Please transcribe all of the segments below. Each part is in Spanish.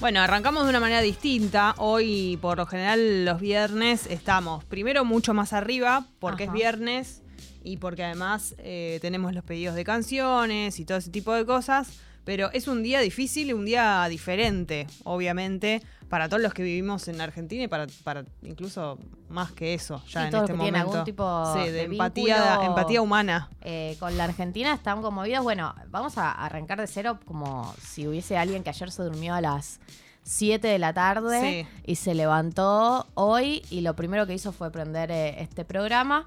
Bueno, arrancamos de una manera distinta. Hoy, por lo general, los viernes estamos primero mucho más arriba, porque es viernes y porque además eh, tenemos los pedidos de canciones y todo ese tipo de cosas. Pero es un día difícil y un día diferente, obviamente, para todos los que vivimos en Argentina y para, para incluso más que eso, ya Sí, en todos este los que tienen momento. algún tipo Sí, de, de empatía, empatía humana. Eh, con la Argentina están conmovidos. Bueno, vamos a arrancar de cero como si hubiese alguien que ayer se durmió a las 7 de la tarde Sí. y se levantó hoy y lo primero que hizo fue prender eh, este programa.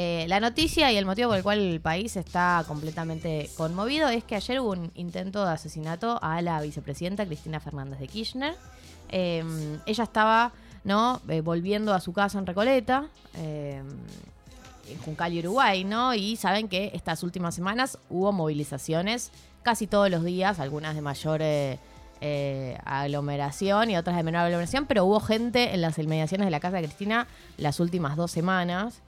Eh, la noticia y el motivo por el cual el país está completamente conmovido es que ayer hubo un intento de asesinato a la vicepresidenta Cristina Fernández de Kirchner. Eh, ella estaba ¿no? Eh, volviendo a su casa en Recoleta. eh, en Juncal Uruguay, ¿no? Y saben que estas últimas semanas hubo movilizaciones casi todos los días, algunas de mayor eh, aglomeración y otras de menor aglomeración, pero hubo gente en las inmediaciones de la casa de Cristina las últimas dos semanas.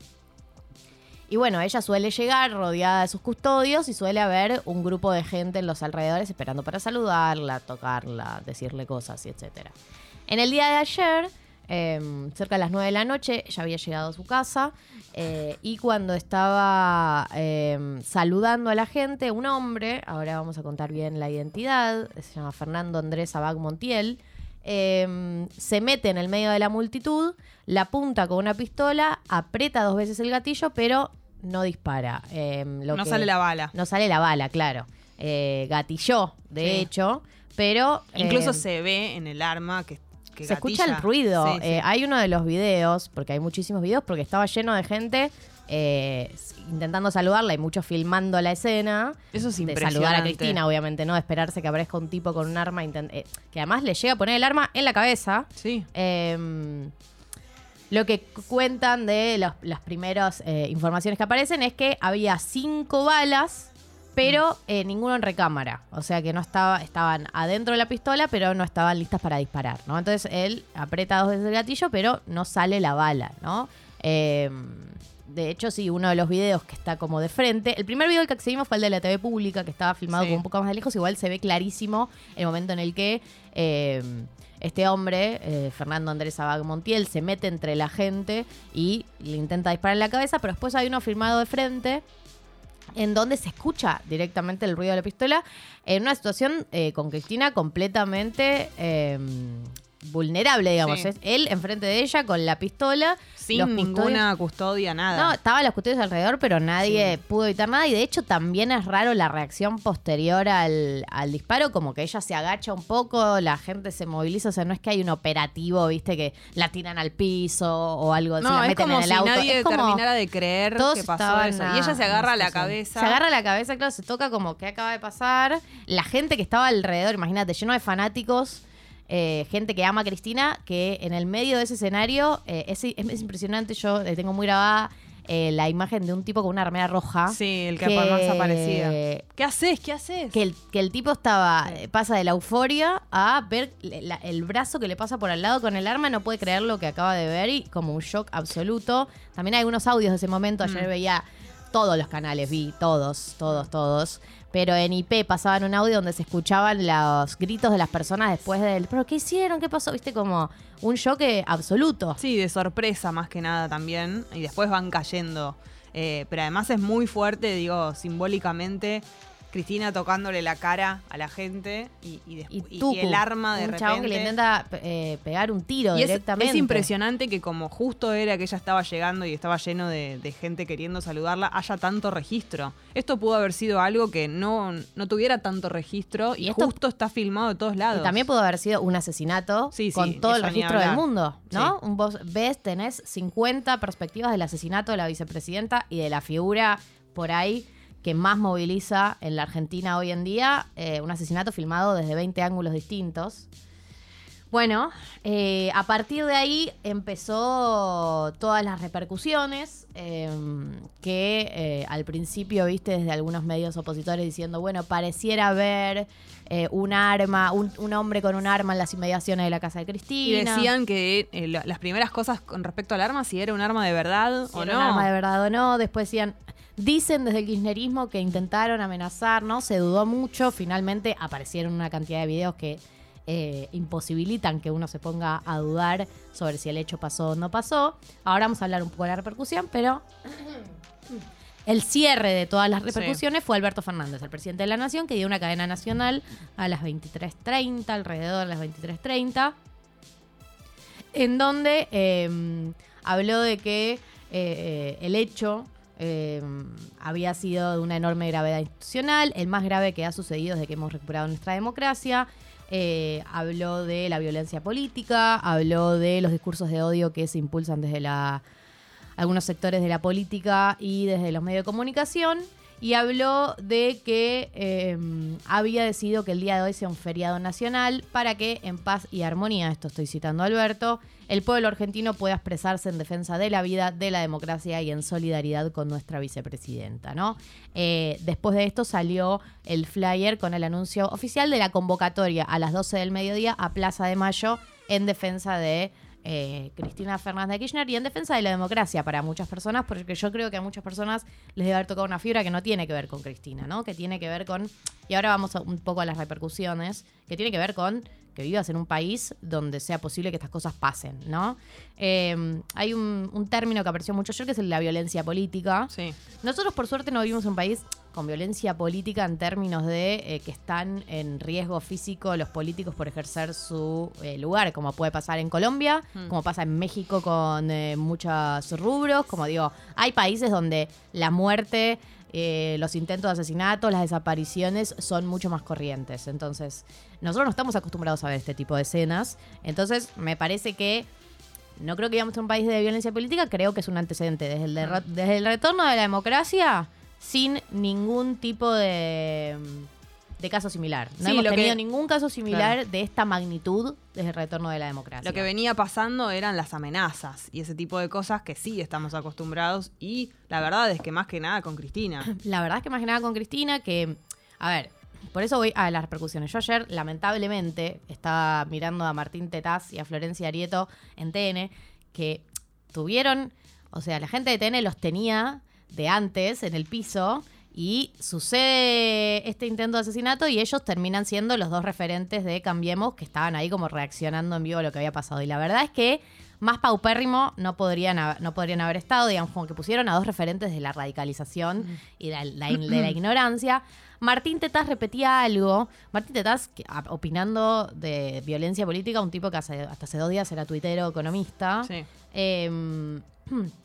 Y bueno, ella suele llegar rodeada de sus custodios y suele haber un grupo de gente en los alrededores esperando para saludarla, tocarla, decirle cosas y etcétera. En el día de ayer, eh, cerca de las 9 de la noche, ella había llegado a su casa eh, y cuando estaba eh, saludando a la gente, un hombre, ahora vamos a contar bien la identidad, se llama Fernando Andrés Abag Montiel, eh, se mete en el medio de la multitud, la apunta con una pistola, aprieta dos veces el gatillo, pero no dispara. Eh, lo No que- sale la bala. No sale la bala, claro. Eh, gatilló, de Sí. hecho, pero... Incluso eh, se ve en el arma que, que se escucha el ruido. Sí, sí. Eh, hay uno de los videos, porque hay muchísimos videos, porque estaba lleno de gente eh, intentando saludarla y muchos filmando la escena. Eso es de impresionante. saludar a Cristina, obviamente, ¿no? De esperarse que aparezca un tipo con un arma, eh, que además le llega a poner el arma en la cabeza. Sí. Eh, lo que cu- cuentan de los- las primeras eh, informaciones que aparecen es que había cinco balas, pero eh, ninguno en recámara. O sea que no estaba, estaban adentro de la pistola, pero no estaban listas para disparar, ¿no? Entonces él aprieta dos veces el gatillo, pero no sale la bala, ¿no? Eh, de hecho, sí, uno de los videos que está como de frente. El primer video al que accedimos fue el de la TV pública, que estaba filmado Sí. como un poco más de lejos. Igual se ve clarísimo el momento en el que eh, este hombre, eh, Fernando Andrés Abag Montiel, se mete entre la gente y le intenta disparar en la cabeza, pero después hay uno filmado de frente en donde se escucha directamente el ruido de la pistola en una situación eh, con Cristina completamente eh, vulnerable, digamos. Sí. Es él enfrente de ella con la pistola. Sin custodios- ninguna custodia, nada. no, estaban los custodios alrededor, pero nadie pudo evitar nada. Y de hecho, también es raro la reacción posterior al, al disparo, como que ella se agacha un poco, la gente se moviliza. O sea, no es que hay un operativo, viste, que la tiran al piso o algo, se No, la es meten como en el si auto. nadie es como terminara de creer todos que pasó eso. a- Y ella se agarra a la cabeza. Se agarra a la cabeza, claro, se toca como que acaba de pasar. La gente que estaba alrededor, imagínate, lleno de fanáticos. Eh, gente que ama a Cristina, que en el medio de ese escenario eh, es, es- es impresionante. Yo eh, tengo muy grabada eh, la imagen de un tipo con una armera roja. Sí, el que, más aparecía. que, ¿Qué haces? ¿Qué haces? el, que el tipo estaba pasa de la euforia a ver la- el brazo que le pasa por al lado con el arma, no puede creer lo que acaba de ver y como un shock absoluto. También hay algunos audios de ese momento, ayer Mm. veía todos los canales, vi todos, todos, todos. Pero en IP pasaban un audio donde se escuchaban los gritos de las personas después del, pero ¿qué hicieron? ¿Qué pasó? Viste, como un shock eh, absoluto. Sí, de sorpresa más que nada también. Y después van cayendo. Eh, pero además es muy fuerte, digo, simbólicamente. Cristina tocándole la cara a la gente y, y, el arma de un repente. chabón que le intenta eh, pegar un tiro Y es, directamente. es impresionante que como justo era que ella estaba llegando y estaba lleno de, de gente queriendo saludarla, haya tanto registro. Esto pudo haber sido algo que no, no tuviera tanto registro y, esto- justo está filmado de todos lados. Y también pudo haber sido un asesinato Sí, sí, con todo el registro del mundo, ¿no? Sí. Un Vos ves, tenés 50 perspectivas del asesinato de la vicepresidenta y de la figura por ahí que más moviliza en la Argentina hoy en día, eh, un asesinato filmado desde 20 ángulos distintos. Bueno, eh, a partir de ahí empezó todas las repercusiones eh, que eh, al principio viste desde algunos medios opositores diciendo, bueno, pareciera haber un arma, un, un hombre con un arma en las inmediaciones de la casa de Y Cristina. decían que la- las primeras cosas con respecto al arma, si era un arma de verdad si o era no. un arma de verdad o no. Después decían, dicen desde el kirchnerismo que intentaron amenazar, ¿no? Se dudó mucho. Finalmente aparecieron una cantidad de videos que eh, imposibilitan que uno se ponga a dudar sobre si el hecho pasó o no pasó. Ahora vamos a hablar un poco de la repercusión, pero el cierre de todas las repercusiones fue Alberto Fernández, el presidente de la Nación, que dio una cadena nacional a las 23.30, alrededor de las 23.30, en donde em, habló de que eh, eh, el hecho em, había sido de una enorme gravedad institucional, el más grave que ha sucedido desde que hemos recuperado nuestra democracia. Eh, habló de la violencia política, habló de los discursos de odio que se impulsan desde la algunos sectores de la política y desde los medios de comunicación. Y habló de que em, había decidido que el día de hoy sea un feriado nacional para que en paz y armonía, esto estoy citando a Alberto, el pueblo argentino pueda expresarse en defensa de la vida, de la democracia y en solidaridad con nuestra vicepresidenta. ¿no? Eh, después de esto salió el flyer con el anuncio oficial de la convocatoria a las 12 del mediodía a Plaza de Mayo en defensa de eh, Cristina Fernández de Kirchner y en defensa de la democracia para muchas personas, porque yo creo que a muchas personas les debe haber tocado una fibra que no tiene que ver con Cristina, ¿no? Que tiene que ver con, y ahora vamos un poco a las repercusiones, que tiene que ver con que vivas en un país donde sea posible que estas cosas pasen, ¿no? Eh, hay un, término que apareció mucho ayer que es la violencia política. Sí. Nosotros, por suerte, no vivimos en un país con violencia política en términos de eh, que están en riesgo físico los políticos por ejercer su eh, lugar, como puede pasar en Colombia, mm. como pasa en México con muchos rubros, como digo, hay países donde la muerte eh, los intentos de asesinato, las desapariciones son mucho más corrientes. Entonces, nosotros no estamos acostumbrados a ver este tipo de escenas. Entonces, me parece que no creo que vivamos en un país de violencia política, creo que es un antecedente. Desde el, desde el retorno de la democracia, sin ningún tipo de de caso similar. No hemos tenido ningún caso similar de esta magnitud desde el retorno de la democracia. Lo que venía pasando eran las amenazas y ese tipo de cosas que sí estamos acostumbrados y la verdad es que más que nada con Cristina. La verdad es que más que nada con Cristina que, a ver, por eso voy a las repercusiones. Yo ayer, lamentablemente, estaba mirando a Martín Tetaz y a Florencia Arieto en TN, que tuvieron, o sea, la gente de TN los tenía de antes en el piso y sucede este intento de asesinato y ellos terminan siendo los dos referentes de Cambiemos que estaban ahí como reaccionando en vivo a lo que había pasado. Y la verdad es que más paupérrimo no podrían, no podrían haber estado, digamos, como que pusieron a dos referentes de la radicalización y de la, ignorancia. Martín Tetaz repetía algo. Martín Tetaz, opinando de violencia política, un tipo que hasta hace dos días era tuitero economista. Sí. Em,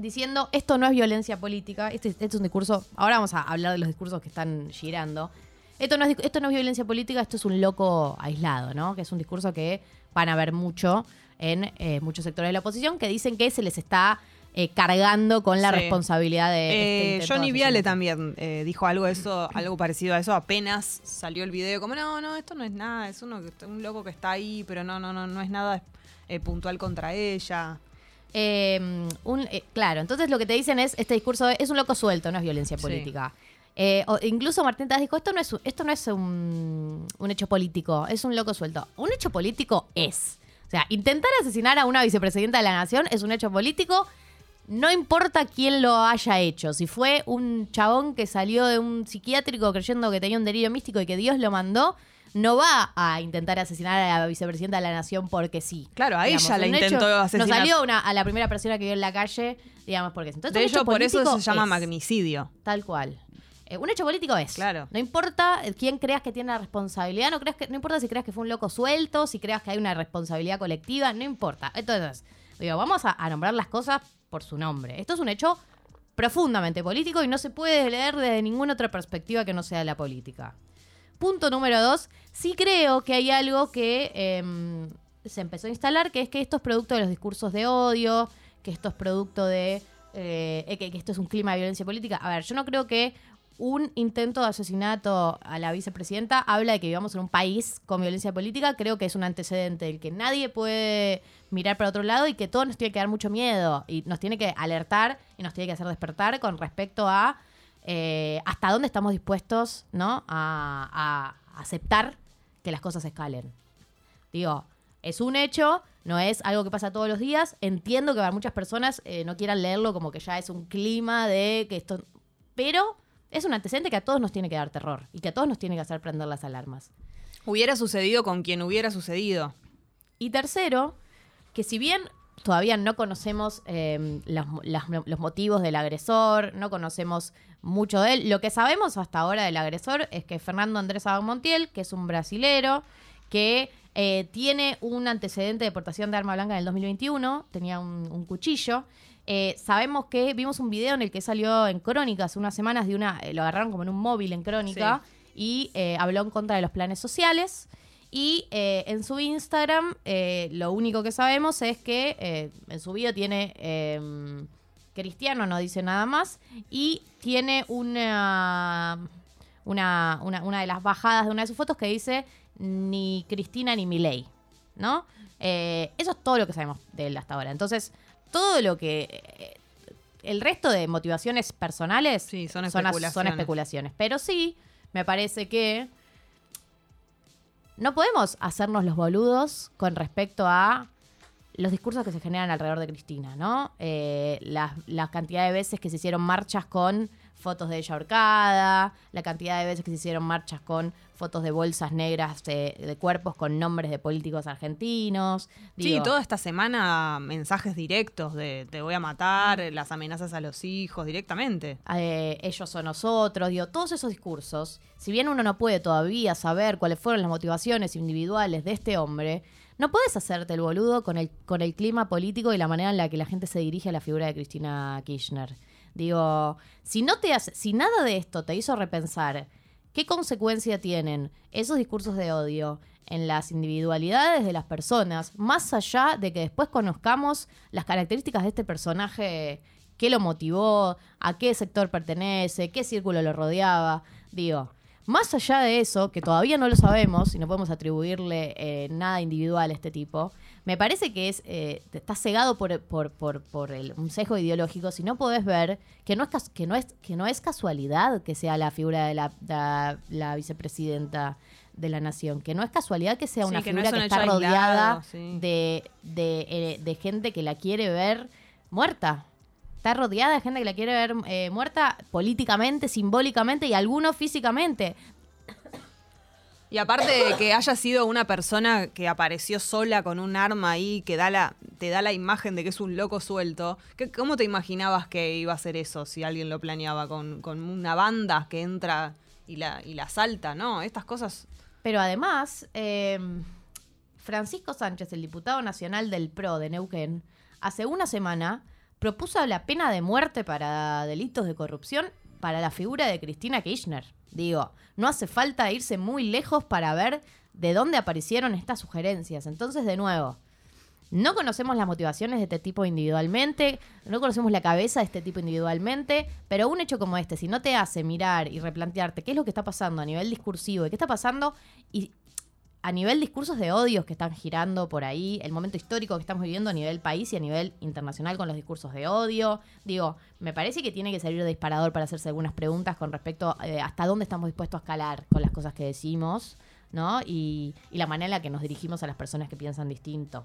diciendo esto no es violencia política, este, este, es un discurso, ahora vamos a hablar de los discursos que están girando. Esto no, es, esto no es violencia política, esto es un loco aislado, ¿no? Que es un discurso que van a ver mucho en eh, muchos sectores de la oposición que dicen que se les está eh, cargando con la responsabilidad de. Este eh, Johnny Viale también dijo algo eso, algo parecido a eso. Apenas salió el video, como no, no, esto no es nada, es uno, un loco que está ahí, pero no, no, no, no es nada puntual contra ella. Em, un, eh, claro, entonces lo que te dicen es, este discurso es un loco suelto, no es violencia política. Eh, incluso Martín Taz dijo, esto no es, esto no es un, hecho político, es un loco suelto. Un hecho político es. O sea, intentar asesinar a una vicepresidenta de la nación es un hecho político. No importa quién lo haya hecho. Si fue un chabón que salió de un psiquiátrico creyendo que tenía un delirio místico y que Dios lo mandó, no va a intentar asesinar a la vicepresidenta de la nación porque sí. Claro, a ella la intentó asesinar. Nos salió una, a la primera persona que vio en la calle, digamos, porque Entonces, de hecho, por eso se llama magnicidio. Tal cual. Eh, un hecho político es. Claro. No importa quién creas que tiene la responsabilidad, no, creas que, no importa si creas que fue un loco suelto, si creas que hay una responsabilidad colectiva, no importa. Entonces, digo, vamos a, a nombrar las cosas por su nombre. Esto es un hecho profundamente político y no se puede leer desde ninguna otra perspectiva que no sea la política. Punto número dos, sí creo que hay algo que em, se empezó a instalar, que es que esto es producto de los discursos de odio, que esto es producto de... Eh, que, esto es un clima de violencia política. A ver, yo no creo que un intento de asesinato a la vicepresidenta habla de que vivamos en un país con violencia política. Creo que es un antecedente del que nadie puede mirar para otro lado y que todo nos tiene que dar mucho miedo y nos tiene que alertar y nos tiene que hacer despertar con respecto a eh, hasta dónde estamos dispuestos ¿no? A, aceptar que las cosas escalen. Digo, es un hecho, no es algo que pasa todos los días. Entiendo que para muchas personas eh, no quieran leerlo como que ya es un clima de que esto... Pero es un antecedente que a todos nos tiene que dar terror y que a todos nos tiene que hacer prender las alarmas. Hubiera sucedido con quien hubiera sucedido. Y tercero, que si bien todavía no conocemos eh, los, las- los motivos del agresor, no conocemos mucho de él, lo que sabemos hasta ahora del agresor es que Fernando Andrés Montiel, que es un brasilero, que eh, tiene un antecedente de portación de arma blanca en el 2021, tenía un, un cuchillo. Eh, sabemos que vimos un video en el que salió en Crónica hace unas semanas de una, eh, lo agarraron como en un móvil en Crónica y habló en contra de los planes sociales. Y eh, en su Instagram, eh, lo único que sabemos es que eh, en su video tiene eh, cristiano, no dice nada más, y tiene una, una, una, una de las bajadas de una de sus fotos que dice ni Cristina ni Milei, ¿no? Eh, eso es todo lo que sabemos de él hasta ahora. Entonces, todo lo que... eh, el resto de motivaciones personales Sí, son especulaciones. Pero sí, me parece que no podemos hacernos los boludos con respecto a los discursos que se generan alrededor de Cristina, ¿no? Eh, la, la cantidad de veces que se hicieron marchas con fotos de ella ahorcada, la cantidad de veces que se hicieron marchas con fotos de bolsas negras de, de cuerpos con nombres de políticos argentinos. Sí, toda esta semana mensajes directos de te voy a matar, las amenazas a los hijos directamente. eh, ellos o nosotros, digo, todos esos discursos, si bien uno no puede todavía saber cuáles fueron las motivaciones individuales de este hombre, no puedes hacerte el boludo con el, con el clima político y la manera en la que la gente se dirige a la figura de Cristina Kirchner. Digo, si no te hace, si nada de esto te hizo repensar qué consecuencia tienen esos discursos de odio en las individualidades de las personas, más allá de que después conozcamos las características de este personaje, qué lo motivó, a qué sector pertenece, qué círculo lo rodeaba, digo, más allá de eso, que todavía no lo sabemos y no podemos atribuirle eh, nada individual a este tipo, me parece que es eh, estás cegado por, por, por, por el- un sesgo ideológico si no podés ver que no, es, que, no es, que no es casualidad que sea la figura de la, la- la vicepresidenta de la nación, que no es casualidad que sea Sí, una que no figura es que, está rodeada aislado, sí. de, de, eh, de gente que la quiere ver muerta. Está rodeada de gente que la quiere ver eh, muerta políticamente, simbólicamente y algunos físicamente. Y aparte de que haya sido una persona que apareció sola con un arma ahí, que da la, te da la imagen de que es un loco suelto, ¿qué- ¿cómo te imaginabas que iba a ser eso si alguien lo planeaba con, con una banda que entra y la, y la salta? No, estas cosas... Pero además, eh, Francisco Sánchez, el diputado nacional del PRO de Neuquén, hace una semana propuso la pena de muerte para delitos de corrupción para la figura de Cristina Kirchner. Digo, no hace falta irse muy lejos para ver de dónde aparecieron estas sugerencias. Entonces, de nuevo, no conocemos las motivaciones de este tipo individualmente, no conocemos la cabeza de este tipo individualmente, pero un hecho como este, si no te hace mirar y replantearte qué es lo que está pasando a nivel discursivo y qué está pasando y a nivel discursos de odios que están girando por ahí, el momento histórico que estamos viviendo a nivel país y a nivel internacional con los discursos de odio, digo, me parece que tiene que servir de disparador para hacerse algunas preguntas con respecto a hasta dónde estamos dispuestos a escalar con las cosas que decimos, ¿no? Y, y la manera en la que nos dirigimos a las personas que piensan distinto.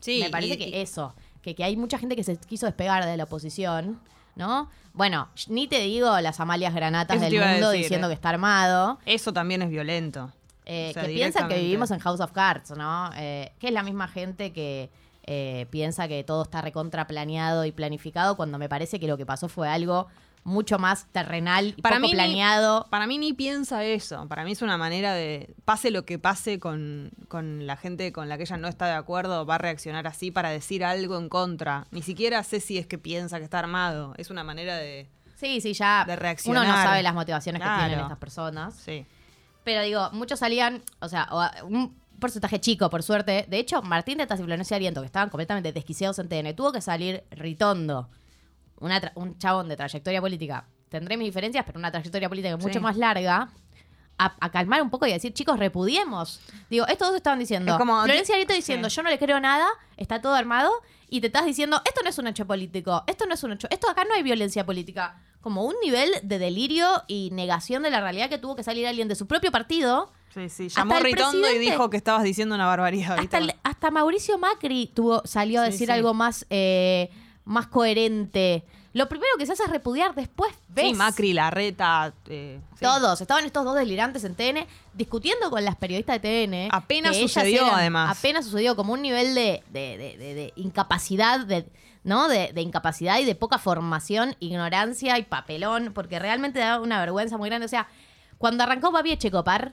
Sí, Me parece y- que y- eso, que, que hay mucha gente que se quiso despegar de la oposición, ¿no? Bueno, ni te digo las Amalias Granatas Eso del mundo decir, diciendo eh. que está armado. Eso también es violento. Eh, O sea, que piensan que vivimos en House of Cards, ¿no? Eh, que es la misma gente que eh, piensa que todo está recontra planeado y planificado, cuando me parece que lo que pasó fue algo mucho más terrenal y Para poco mí ni- planeado. Para mí ni piensa eso. Para mí es una manera de, pase lo que pase con, con la gente con la que ella no está de acuerdo, va a reaccionar así para decir algo en contra. Ni siquiera sé si es que piensa que está armado. Es una manera de... Sí, sí, ya de uno reaccionar. no sabe las motivaciones que tienen estas personas. Sí. Pero digo, muchos salían, o sea, o un porcentaje chico, por suerte. De hecho, Martín de Tasiflonesia Ariento, que estaban completamente desquiciados en TN, tuvo que salir Ritondo, una un chabón de trayectoria política. Tendré mis diferencias, pero una trayectoria política mucho Sí. más larga. A, a calmar un poco y a decir, chicos, repudiemos. Digo, estos dos estaban diciendo. Es como- Florencia Ariento diciendo, Sí. yo no le creo nada, está todo armado. Y te estás diciendo, esto no es un hecho político, esto no es un hecho, esto acá no hay violencia política. Como un nivel de delirio y negación de la realidad que tuvo que salir alguien de su propio partido Sí, sí. Llamó Ritondo y dijo que estabas diciendo una barbaridad. hasta, el- hasta Mauricio Macri tuvo, salió a Sí, decir sí. algo más, eh, más coherente. Lo primero que se hace es repudiar, después ves. Sí, Macri, Larreta. Eh, sí. Todos, estaban estos dos delirantes en TN discutiendo con las periodistas de TN. Apenas sucedió, además. Apenas sucedió, como un nivel de, de- de- de- de incapacidad, de, ¿no? De, de incapacidad y de poca formación, ignorancia y papelón, porque realmente da una vergüenza muy grande. O sea, cuando arrancó Babi Echecopar,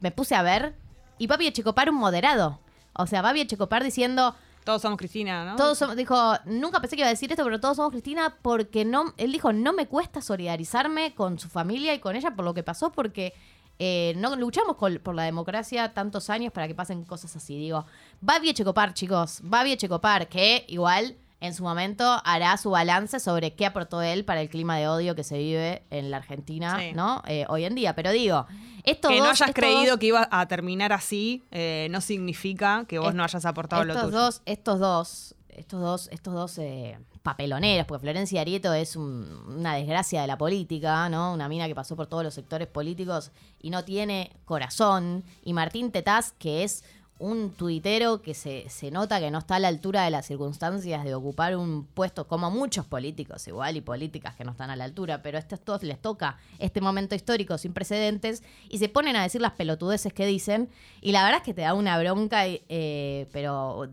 me puse a ver, y Babi Echecopar un moderado. O sea, Babi Echecopar diciendo, Todos somos Cristina, ¿no? todos somos, dijo, nunca pensé que iba a decir esto, pero todos somos Cristina porque no, él dijo, no me cuesta solidarizarme con su familia y con ella por lo que pasó porque eh, no luchamos por la democracia tantos años para que pasen cosas así. Digo, va bien Checopar, chicos, va bien Checopar, que igual en su momento hará su balance sobre qué aportó él para el clima de odio que se vive en la Argentina, Sí. ¿no? Eh, hoy en día. Pero digo, estos que no hayas creído dos- que iba a terminar así eh, no significa que vos Est- no hayas aportado lo estos tuyo. dos, estos dos, estos dos, estos dos eh, papeloneros, porque Florencia Arieto es un- una desgracia de la política, ¿no? Una mina que pasó por todos los sectores políticos y no tiene corazón. Y Martín Tetaz, que es un tuitero que se, se nota que no está a la altura de las circunstancias de ocupar un puesto, como muchos políticos igual y políticas que no están a la altura, pero a estos todos les toca este momento histórico sin precedentes y se ponen a decir las pelotudeces que dicen y la verdad es que te da una bronca, eh, pero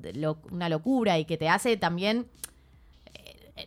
una locura y que te hace también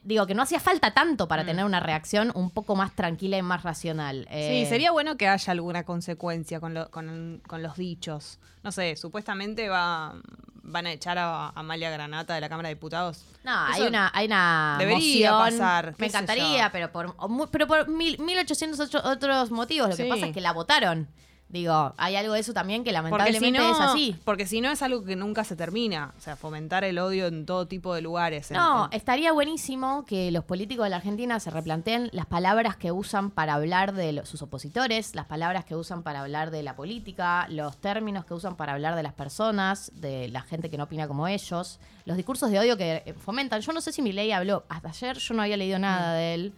digo que no hacía falta tanto para tener una reacción un poco más tranquila y más racional. Eh, Sí, sería bueno que haya alguna consecuencia con, lo- con, con los dichos. No sé, supuestamente va, van a echar a Amalia Granata de la Cámara de Diputados. No, hay una, hay una debería moción. pasar, Me encantaría, pero por, pero por mil, 1800 otro- otros motivos. Lo que pasa es que la votaron. Digo, hay algo de eso también que si, lamentablemente no, es así. porque si no es algo que nunca se termina. O sea, fomentar el odio en todo tipo de lugares. No, en- estaría buenísimo que los políticos de la Argentina se replanteen las palabras que usan para hablar de sus opositores, las palabras que usan para hablar de la política, los términos que usan para hablar de las personas, de la gente que no opina como ellos, los discursos de odio que eh, fomentan. Yo no sé si mi ley habló, hasta ayer yo no había leído nada de él,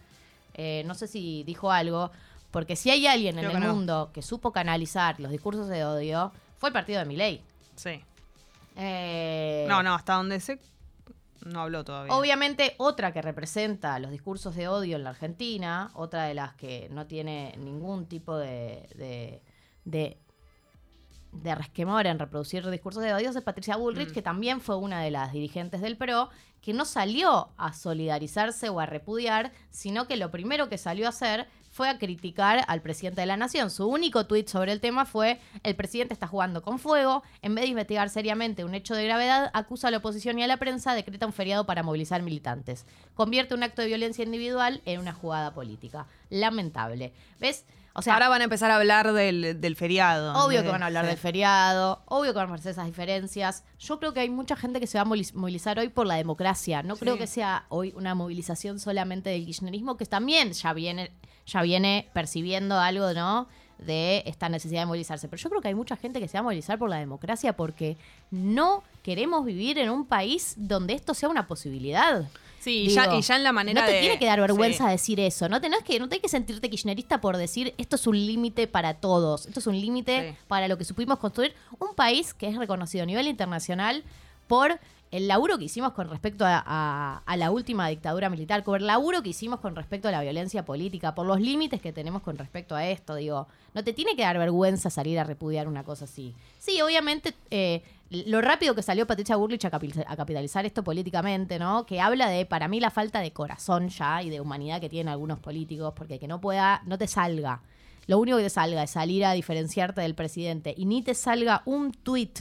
Eh, no sé si dijo algo, porque si hay alguien en el que no. mundo que supo canalizar los discursos de odio, fue el partido de mi ley. Sí. Eh, No, no, hasta donde sé, no habló todavía. Obviamente, otra que representa los discursos de odio en la Argentina, otra de las que no tiene ningún tipo de, de, de, de resquemor en reproducir discursos de odio es Patricia Bullrich, Mm. que también fue una de las dirigentes del PRO, que no salió a solidarizarse o a repudiar, sino que lo primero que salió a hacer fue a criticar al presidente de la nación. Su único tuit sobre el tema fue, el presidente está jugando con fuego, en vez de investigar seriamente un hecho de gravedad, acusa a la oposición y a la prensa, decreta un feriado para movilizar militantes. Convierte un acto de violencia individual en una jugada política. Lamentable. ¿Ves? O sea, Ahora van a empezar a hablar del, del feriado. Obvio que van a hablar de- del feriado, obvio que van a hacer esas diferencias. Yo creo que hay mucha gente que se va a moviliz- movilizar hoy por la democracia. No creo que sea hoy una movilización solamente del kirchnerismo, que también ya viene, ya viene percibiendo algo, ¿no? De esta necesidad de movilizarse. Pero yo creo que hay mucha gente que se va a movilizar por la democracia porque no queremos vivir en un país donde esto sea una posibilidad. Sí, ya, Digo, y ya en la manera no te de- tiene que dar vergüenza Sí. decir eso. No tenés que, no tenés que sentirte kirchnerista por decir esto es un límite para todos. Esto es un límite Sí. para lo que supimos construir. Un país que es reconocido a nivel internacional por el laburo que hicimos con respecto a, a- a la última dictadura militar, por el laburo que hicimos con respecto a la violencia política, por los límites que tenemos con respecto a esto. Digo, no te tiene que dar vergüenza salir a repudiar una cosa así. Sí, obviamente, eh, lo rápido que salió Patricia Burlich a, capi- a capitalizar esto políticamente, ¿no? Que habla de, para mí, la falta de corazón ya y de humanidad que tienen algunos políticos, porque que no pueda, no te salga. Lo único que te salga es salir a diferenciarte del presidente y ni te salga un tuit,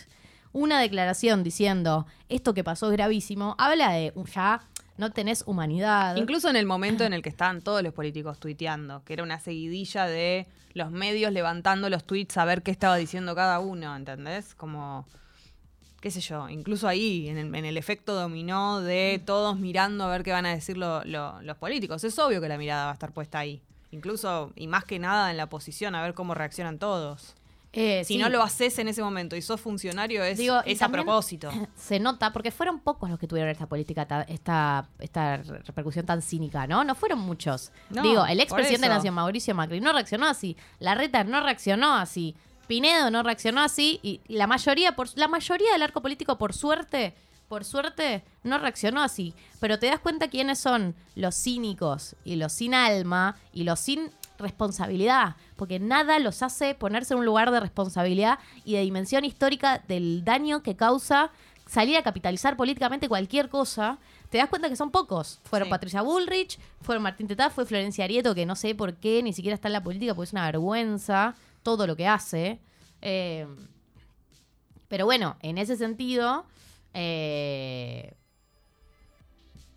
una declaración diciendo esto que pasó es gravísimo, habla de ya no tenés humanidad. Incluso en el momento en el que estaban todos los políticos tuiteando, que era una seguidilla de los medios levantando los tweets a ver qué estaba diciendo cada uno, ¿entendés? Como, qué sé yo, incluso ahí, en el, en el efecto dominó de todos mirando a ver qué van a decir lo- lo- los políticos. Es obvio que la mirada va a estar puesta ahí. Incluso, y más que nada en la oposición, a ver cómo reaccionan todos. Eh, Si sí. no lo haces en ese momento y sos funcionario, es, Digo, y es a propósito. Se nota, porque fueron pocos los que tuvieron esta política, ta- esta, esta repercusión tan cínica, ¿no? No fueron muchos. No, Digo, el expresidente de la. Nación, Mauricio Macri, no reaccionó así. Larreta no reaccionó así. Pinedo no reaccionó así. Y la mayoría, por, la mayoría del arco político, por suerte, por suerte, no reaccionó así. Pero te das cuenta quiénes son los cínicos y los sin alma y los sin responsabilidad. Porque nada los hace ponerse en un lugar de responsabilidad y de dimensión histórica del daño que causa salir a capitalizar políticamente cualquier cosa. Te das cuenta que son pocos. Fueron Sí. Patricia Bullrich, fueron Martín Tetá, fue Florencia Arieto, que no sé por qué ni siquiera está en la política, porque es una vergüenza todo lo que hace. Eh, pero bueno, en ese sentido, eh,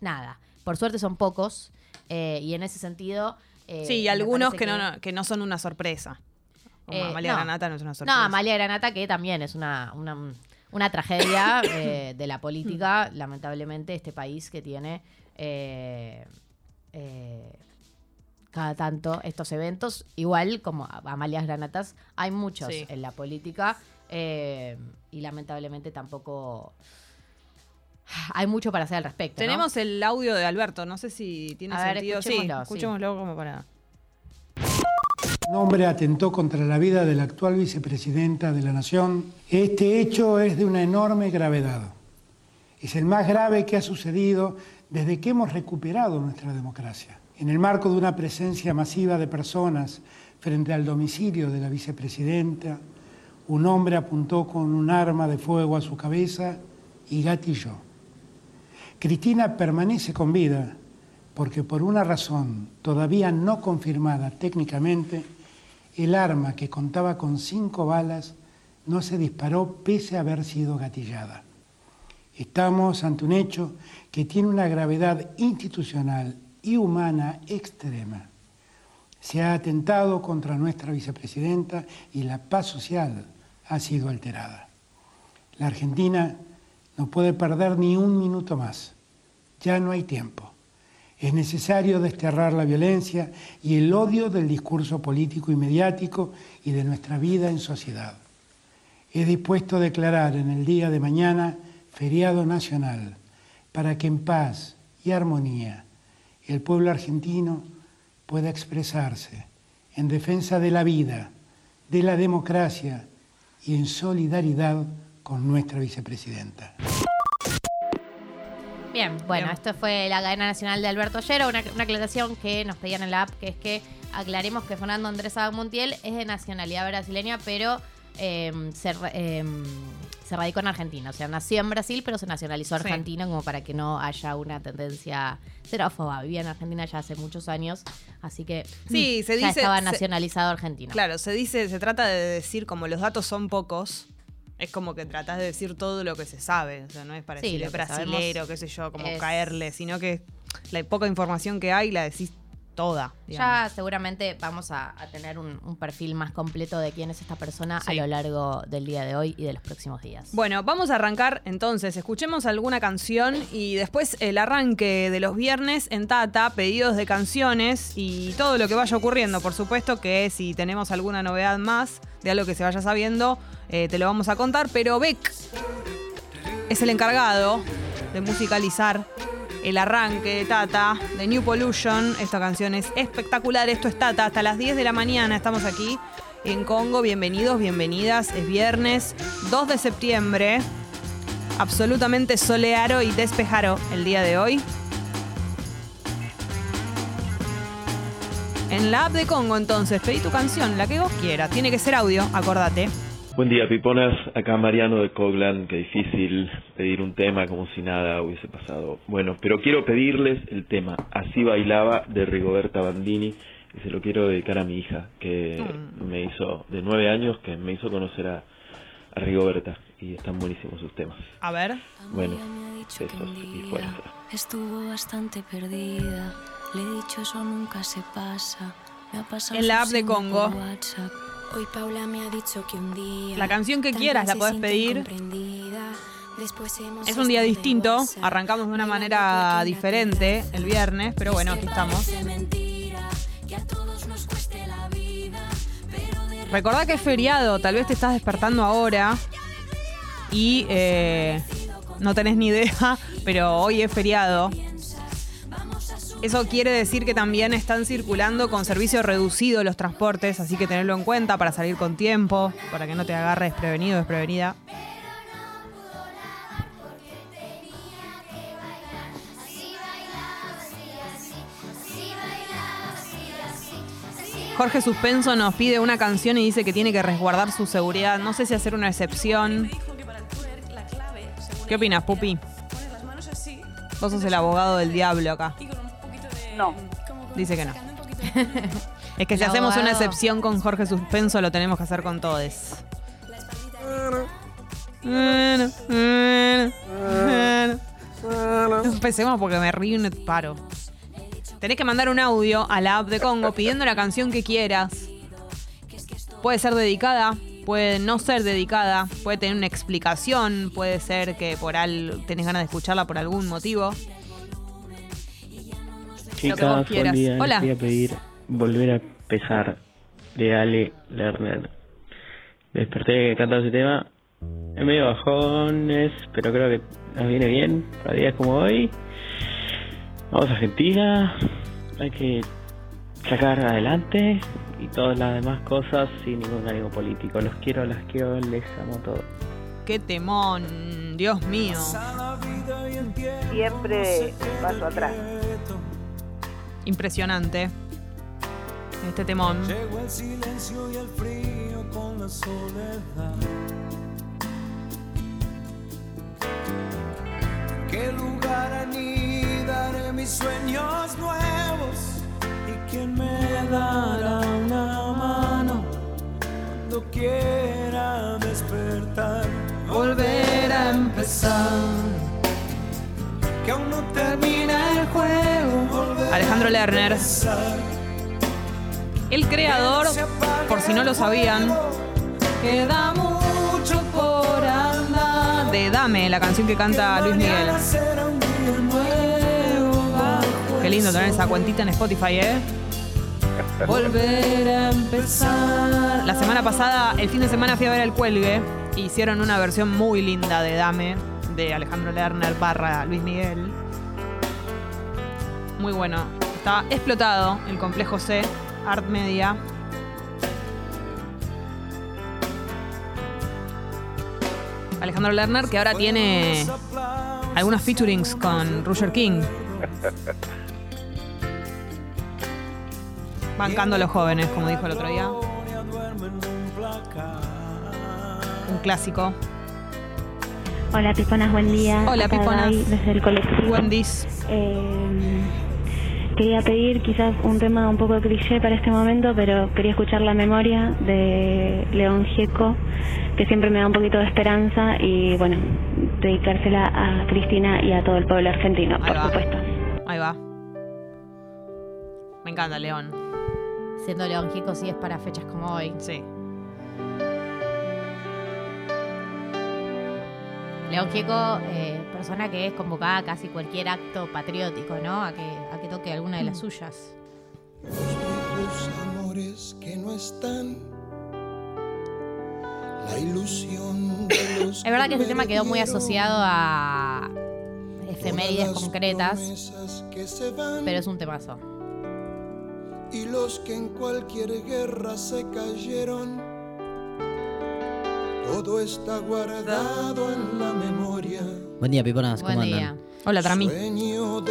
nada. Por suerte son pocos. eh, y en ese sentido. Sí, y algunos que, no, que no son una sorpresa. Como Amalia no. Granata no es una sorpresa. No, Amalia Granata, que también es una, una, una tragedia de la política, lamentablemente, este país que tiene eh, cada tanto estos eventos. Igual como a- Amalia Granatas, hay muchos Sí. en la política eh, y lamentablemente tampoco hay mucho para hacer al respecto. ¿no? Tenemos el audio de Alberto, no sé si tiene A ver, sentido. sí, escuchémoslo, sí. escuchémoslo como para. Un hombre atentó contra la vida de la actual vicepresidenta de la Nación. Este hecho es de una enorme gravedad. Es el más grave que ha sucedido desde que hemos recuperado nuestra democracia. En el marco de una presencia masiva de personas frente al domicilio de la vicepresidenta, un hombre apuntó con un arma de fuego a su cabeza y gatilló. Cristina permanece con vida porque por una razón todavía no confirmada técnicamente, el arma que contaba con cinco balas no se disparó pese a haber sido gatillada. Estamos ante un hecho que tiene una gravedad institucional y humana extrema. Se ha atentado contra nuestra vicepresidenta y la paz social ha sido alterada. La Argentina no puede perder ni un minuto más. Ya no hay tiempo. Es necesario desterrar la violencia y el odio del discurso político y mediático y de nuestra vida en sociedad. He dispuesto a declarar en el día de mañana feriado nacional para que en paz y armonía el pueblo argentino pueda expresarse en defensa de la vida, de la democracia y en solidaridad con nuestra vicepresidenta. Bien, bueno, Bien. esto fue la cadena nacional de Alberto Ollero, una, una aclaración que nos pedían en la app, que es que aclaremos que Fernando Andrés Abad Montiel es de nacionalidad brasileña, pero eh, se, eh, se radicó en Argentina. O sea, nació en Brasil, pero se nacionalizó Sí. argentino, como para que no haya una tendencia xerófoba. Vivía en Argentina ya hace muchos años, así que Sí, se ya dice- estaba se- nacionalizado argentino. Claro, se dice, se trata de decir, como los datos son pocos, es como que tratás de decir todo lo que se sabe. O sea, no es para Sí, que brasilero, qué sé yo, como es- caerle, sino que la poca información que hay la decís toda. digamos. Ya seguramente vamos a, a tener un, un perfil más completo de quién es esta persona a lo largo del día de hoy y de los próximos días. Bueno, vamos a arrancar entonces. Escuchemos alguna canción y después el arranque de los viernes en Tata, pedidos de canciones y todo lo que vaya ocurriendo. Por supuesto que si tenemos alguna novedad más de algo que se vaya sabiendo, eh, te lo vamos a contar. Pero Beck es el encargado de musicalizar el arranque de Tata, de New Pollution. Esta canción es espectacular. Esto es Tata. Hasta las 10 de la mañana estamos aquí en Congo. Bienvenidos, bienvenidas. Es viernes 2 de septiembre. Absolutamente soleado y despejado el día de hoy. En la app de Congo, entonces, pedí tu canción, la que vos quieras. Tiene que ser audio, acordate. Buen día, Piponas. Acá Mariano de Coglan. Qué difícil pedir un tema como si nada hubiese pasado. Bueno, pero quiero pedirles el tema Así bailaba de Rigoberta Bandini. Y se lo quiero dedicar a mi hija, que Mm. me hizo, de nueve años, que me hizo conocer a, a Rigoberta. Y están buenísimos sus temas. A ver. Bueno, y fuerza. Estuvo bastante perdida. Le he dicho eso nunca se pasa. Me ha pasado En la su app de Congo. WhatsApp. Hoy Paula me ha dicho que un día La canción que quieras la podés pedir. Es un día distinto. Arrancamos de una manera diferente el viernes, pero bueno, aquí estamos. Recordá que es feriado, tal vez te estás despertando ahora y eh, no tenés ni idea, pero hoy es feriado. Eso quiere decir que también están circulando con servicio reducido los transportes, así que tenerlo en cuenta para salir con tiempo, para que no te agarres desprevenido, desprevenida. Jorge Suspenso nos pide una canción y dice que tiene que resguardar su seguridad. No sé si hacer una excepción. ¿Qué opinas, Pupi? Vos sos el abogado del diablo acá. No. Dice que no. es que si El hacemos una abogado. excepción con Jorge Suspenso, lo tenemos que hacer con todos. Empecemos porque me río y no paro. Tenés que mandar un audio a la app de Congo pidiendo la canción que quieras. Puede ser dedicada, puede no ser dedicada, puede tener una explicación, puede ser que por al tenés ganas de escucharla por algún motivo. Lo que vos Chicas, quieras. buen día. Hola. Les voy a pedir volver a empezar de Ale Lerner. Desperté cantando ese tema. Es medio bajones, pero creo que nos viene bien para días como hoy. Vamos a Argentina. Hay que sacar adelante y todas las demás cosas sin ningún ánimo político. Los quiero, las quiero, les amo todo. ¡Qué temón! Dios mío. Siempre paso atrás. Impresionante. Este temón. Llegó el silencio y el frío con la soledad. ¿En qué lugar anidaré mis sueños nuevos? ¿Y quién me dará una mano cuando quiera despertar? Volver a empezar. Que aún no termina el juego. Alejandro Lerner. El creador, por si no lo sabían, Queda mucho por andar. de Dame, la canción que canta Luis Miguel. Qué lindo tener esa cuentita en Spotify, ¿eh? Volver a empezar. La semana pasada, el fin de semana fui a ver el cuelgue. e Hicieron una versión muy linda de Dame, de Alejandro Lerner barra Luis Miguel. Muy bueno. Está explotado el complejo C, Art Media. Alejandro Lerner, que ahora tiene algunos featurings con Roger King. Bancando a los jóvenes, como dijo el otro día. Un clásico. Hola Piponas, buen día. Hola, Acá Piponas. Gaby, desde el colectivo. Wendy's. Eh, quería pedir quizás un tema un poco cliché para este momento, pero quería escuchar la memoria de León Gieco, que siempre me da un poquito de esperanza y bueno, dedicársela a Cristina y a todo el pueblo argentino, Ahí por va. supuesto. Ahí va. Me encanta, León. Siendo León Gico, sí es para fechas como hoy. Sí. León Gieco, eh, persona que es convocada a casi cualquier acto patriótico, ¿no? A que, a que toque alguna de las suyas. Los amores que no están. La ilusión de los Es verdad que este tema quedó muy asociado a efemérides concretas, promesas que se van. pero es un temazo. y los que en cualquier guerra se cayeron. Todo está guardado en la memoria. Buen día, Piponas, ¿cómo Buen andan? día. Hola, Trami.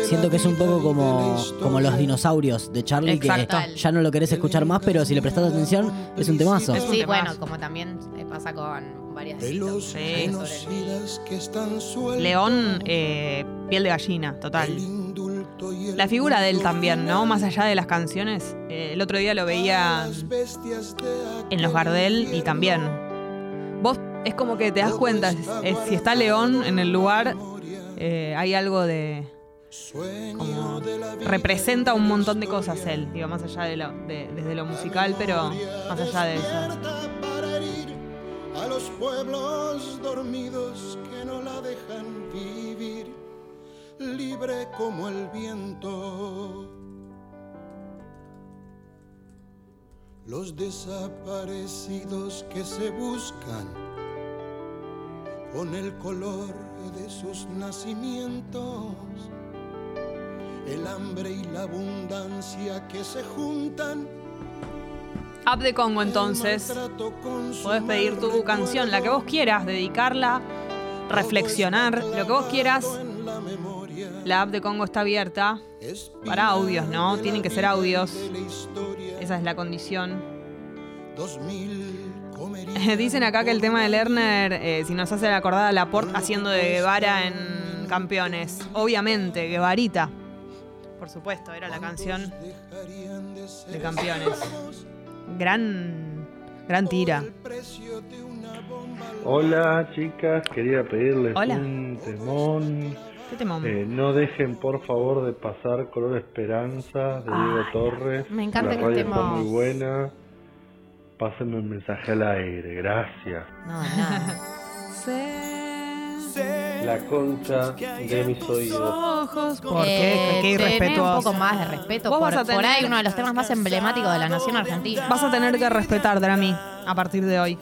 Siento que es un poco como, como los dinosaurios de Charlie, Exacto. que ya no lo querés escuchar más, pero si le prestás atención, es un temazo. Es un Sí, temazo. bueno, como también pasa con varias De los Sí. genocidas que están sueltos. León, eh, piel de gallina, total. La figura de él también, ¿no? Más allá de las canciones. Eh, el otro día lo veía en los Gardel y también. Es como que te das cuenta, es- es- si está León en el lugar, eh, hay algo de... Como representa un montón de cosas él, digo, más allá de lo, de- desde lo musical, pero más allá de eso. A los pueblos dormidos que no la dejan vivir libre como el viento. Los desaparecidos que se buscan con el color de sus nacimientos. El hambre y la abundancia que se juntan App de Congo entonces. Podés pedir tu canción, la que vos quieras, dedicarla, reflexionar, lo que vos quieras. La app de Congo está abierta para audios, ¿no? Tienen que ser audios. Esa es la condición. Dicen acá que el tema de Lerner, eh, si nos hace acordar a Laporte haciendo de Guevara en Campeones. Obviamente, Guevarita. Por supuesto, era la canción de Campeones. Gran, gran tira. Hola chicas, quería pedirles Hola. un temón. ¿Qué temón? Eh, no dejen por favor de pasar Color Esperanza de Diego Torres. me encanta La que radio estemos- está muy buena. Pásenme un mensaje al aire, gracias. No, nada. La concha de mis oídos. ¿por Eh, qué? Qué tené irrespetuoso. un poco más de respeto Vos por, vas a por tener- ahí uno de los temas más emblemáticos de la nación argentina. Vas a tener que respetar, Drami, a partir de hoy.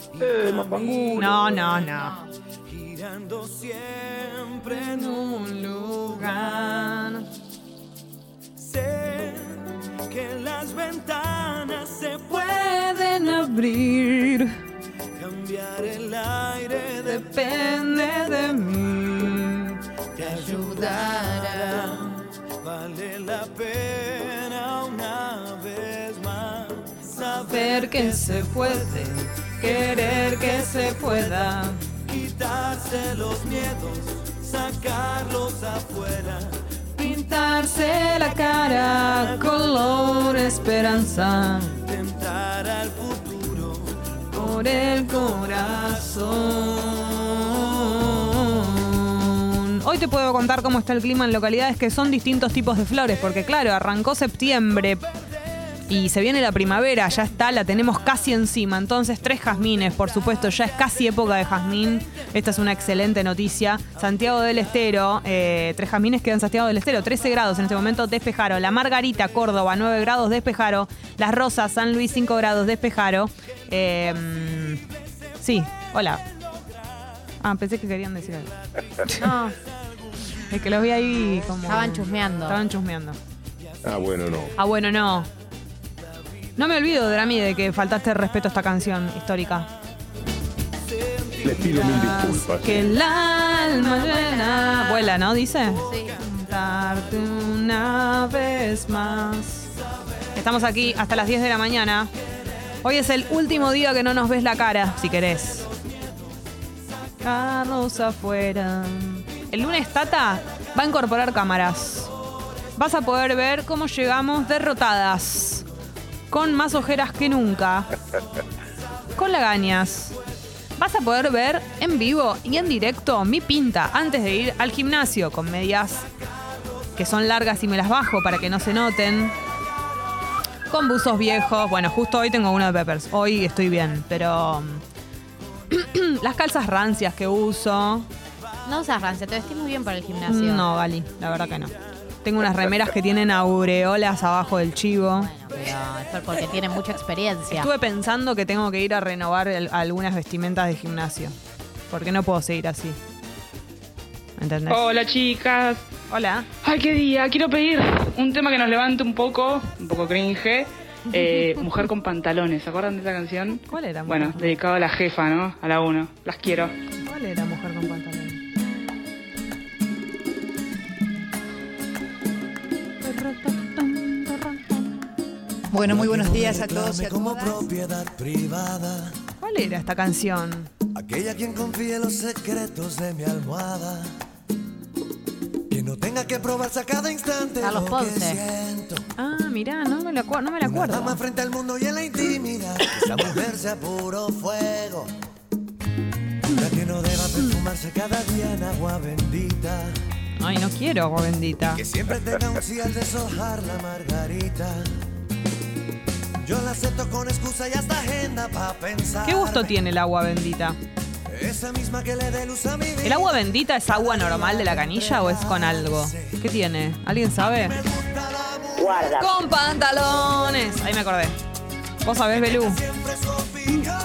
No, no, no. Girando siempre en un lugar. Sé que las ventanas se Pueden abrir. cambiar el aire Depende de mí. te ayudará. Vale la pena una vez más Saber que se puede, querer que se pueda. quitarse los miedos, sacarlos afuera. Pintarse la cara color esperanza Tentar al futuro por el corazón. Hoy te puedo contar cómo está el clima en localidades que son distintos tipos de flores, porque claro, arrancó septiembre y se viene la primavera, ya está, la tenemos casi encima. Entonces, tres jazmines, por supuesto, ya es casi época de jazmín. Esta es una excelente noticia. Santiago del Estero, eh, tres jazmines quedan Santiago del Estero, 13 grados en este momento, despejaro. La Margarita, Córdoba, 9 grados, despejaro. Las Rosas, San Luis, 5 grados, despejaro. Eh, sí, hola. Ah, pensé que querían decir algo. No. Es que los vi ahí como. Estaban chusmeando. Estaban chusmeando. Ah, bueno, no. Ah, bueno, no. No me olvido, Drami, de que faltaste respeto a esta canción histórica. Les pido mil disculpas. Que el alma llena. Vuela, ¿no? Dice. Sí. Darte una vez más. Estamos aquí hasta las 10 de la mañana. Hoy es el último día que no nos ves la cara, si querés. Carlos afuera. El lunes Tata va a incorporar cámaras. Vas a poder ver cómo llegamos derrotadas. Con más ojeras que nunca. Con lagañas. Vas a poder ver en vivo y en directo mi pinta antes de ir al gimnasio con medias que son largas y me las bajo para que no se noten. Con buzos viejos. Bueno, justo hoy tengo uno de Peppers. Hoy estoy bien, pero. las calzas rancias que uso. No usas rancia, te vestís muy bien para el gimnasio. No, Gali, la verdad que no. Tengo unas remeras que tienen aureolas abajo del chivo. Pero es porque tiene mucha experiencia. Estuve pensando que tengo que ir a renovar el- algunas vestimentas de gimnasio. Porque no puedo seguir así. ¿Entendés? Hola chicas. Hola. Ay, qué día. Quiero pedir un tema que nos levante un poco, un poco cringe. Eh, Mujer con pantalones. ¿Se acuerdan de esa canción? ¿Cuál era? Bueno, Mujer? dedicado a la jefa, ¿no? A la uno. Las quiero. ¿Cuál era mujer con pantalones? Bueno, muy buenos días a todos y a como todas. propiedad privada. ¿Cuál era esta canción? Aquella quien confíe los secretos de mi almohada. Que no tenga que probarse a cada instante Carlos lo que Ponce. siento. Ah, mirá, no me, acu- no me la acuerdo. Dama frente al mundo y en la intimidad. Que esa mujer sea puro fuego. La que no deba perfumarse cada día en agua bendita. Ay, no quiero agua bendita. Que siempre tenga un sí al deshojar la margarita. Yo la acepto con excusa y hasta agenda para pensar. ¿Qué gusto tiene el agua bendita? Esa misma que le dé luz a mi vida. ¿El agua bendita es agua normal de la canilla o es con algo? ¿Qué tiene? ¿Alguien sabe? Guarda. Con pantalones. Ahí me acordé. ¿Vos sabés, Belú?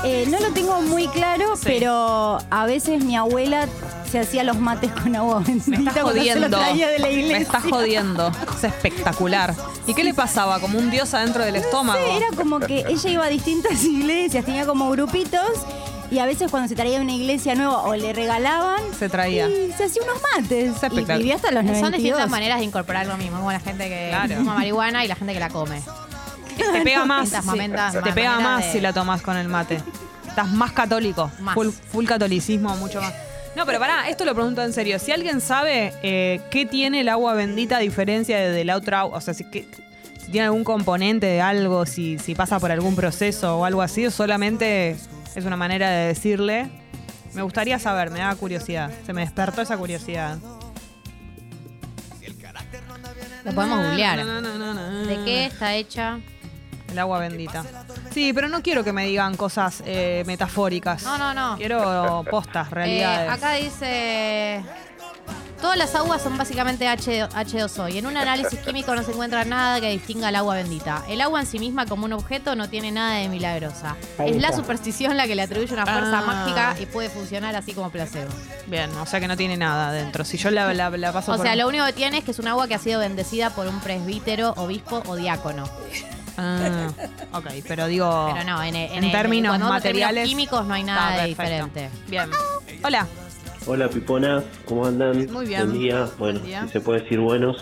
Eh, no lo tengo muy claro, pero a veces mi abuela se hacía los mates con agua bendita Me está se jodiendo. los traía de la iglesia. Me está jodiendo. Es espectacular. ¿Y qué le pasaba? ¿Como un dios adentro del estómago? Era como que ella iba a distintas iglesias, tenía como grupitos Y a veces cuando se traía una iglesia nueva o le regalaban, Se traía. y se hacía unos mates. Y espectacular. vivió hasta los 92. Son distintas maneras de incorporar lo mismo, como la gente que Claro. fuma marihuana y la gente que la come. Te pega más. Distintas sí. momentas, te más pega más de- si la tomas con el mate. Estás más católico. Más. Full, full catolicismo, mucho más. No, pero pará, esto lo pregunto en serio. Si alguien sabe eh, qué tiene el agua bendita a diferencia de, de la otra agua, o sea, si, que- si tiene algún componente de algo, si, si pasa por algún proceso o algo así, o solamente es una manera de decirle. Me gustaría saber, me da curiosidad. Se me despertó esa curiosidad. Lo podemos googlear. No, no, no, no, no. ¿De qué está hecha? El agua bendita. Sí, pero no quiero que me digan cosas eh, metafóricas. No, no, no. Quiero postas, realidades. Eh, acá dice. Todas las aguas son básicamente H, H2O y en un análisis químico no se encuentra nada que distinga al agua bendita. El agua en sí misma como un objeto no tiene nada de milagrosa. Es la superstición la que le atribuye una fuerza Ah. mágica y puede funcionar así como placebo. Bien, o sea que no tiene nada dentro. Si yo la, la- la paso O por sea, un- lo único que tiene es que es un agua que ha sido bendecida por un presbítero, obispo o diácono. Ah, ok, pero digo. Pero no, en, en- en en- términos cuando vamos a términos materiales. químicos no hay nada Está perfecto. diferente. Bien. Hola. Hola Piponas, ¿cómo andan? Muy bien. Buen día. Bueno, Buen día. si se puede decir buenos.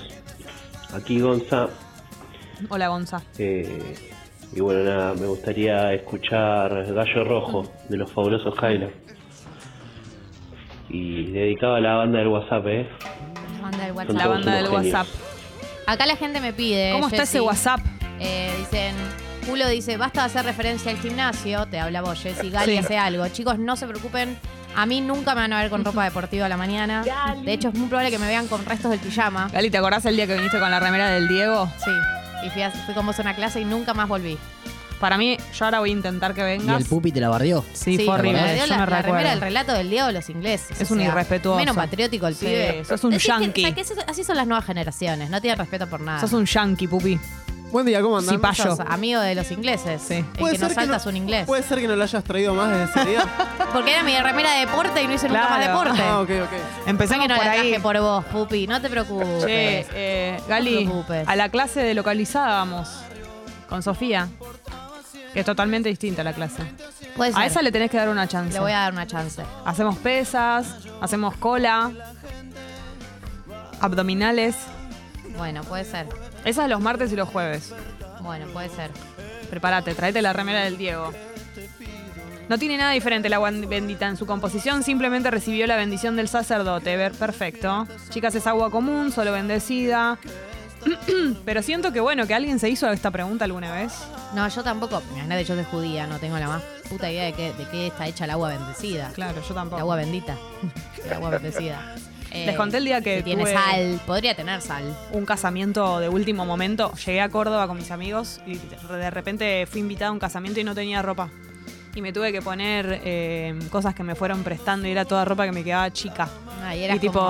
Aquí Gonza. Hola, Gonza. eh, y bueno, nada, me gustaría escuchar Gallo Rojo de los fabulosos Highlands. Y dedicado a la banda del WhatsApp, ¿eh? Manda el WhatsApp. La todos banda del genios. WhatsApp. Acá la gente me pide. ¿Cómo está Jessy, ese WhatsApp? Eh, dicen, Culo dice, basta de hacer referencia al gimnasio. Te habla vos, Jessy. Gali Sí. hace algo. Chicos, no se preocupen. A mí nunca me van a ver con ropa deportiva a la mañana. De hecho, es muy probable que me vean con restos del pijama. Gali, ¿te acordás el día que viniste con la remera del Diego? Sí. Y fui, a- fui con vos a una clase y nunca más volví. Para mí, yo ahora voy a intentar que Y vengas. el pupi te la barrió. Sí, Sí, fue horrible. me dio la, me la recuerdo. remera del relato del Diego de los ingleses. Es un sea, irrespetuoso. Menos patriótico el Sí, pibe. sos un Es que- yankee. así son las nuevas generaciones. No tienen respeto por nada. Sos un yankee, pupi. Buen día, ¿cómo andan? Sí, payo. Sos amigo de los ingleses. Sí. El Puede que no ser que salta no- es un inglés. Puede ser que no lo hayas traído más desde ese día. Porque era mi remera de deporte y no hice nunca más Claro. deporte. ah, ok, ok. Empezamos que no por la ahí. por vos, Pupi. No te preocupes. Che, eh, Gali, No te preocupes. a la clase de localizada vamos. Con Sofía. Que es totalmente distinta la clase. Puede A esa le tenés que dar una chance. Le voy a dar una chance. Hacemos pesas, hacemos cola, abdominales. Bueno, puede ser. Esas los martes y los jueves. Bueno, puede ser. Prepárate, tráete la remera del Diego. No tiene nada diferente el agua bendita en su composición, simplemente recibió la bendición del sacerdote. Ver, perfecto. Chicas, es agua común, solo bendecida. Pero siento que bueno, que alguien se hizo esta pregunta alguna vez. No, yo tampoco. Imagínate, yo soy judía, no tengo la más puta idea de qué, de qué está hecha el agua bendecida. Claro, yo tampoco. El agua bendita. El agua bendecida. Eh, Les conté el día que si tiene tuve- sal. Podría tener sal. un casamiento de último momento. Llegué a Córdoba con mis amigos y de repente fui invitada a un casamiento y no tenía ropa. Y me tuve que poner eh, cosas que me fueron prestando y era toda ropa que me quedaba chica. Ah, y eras y tipo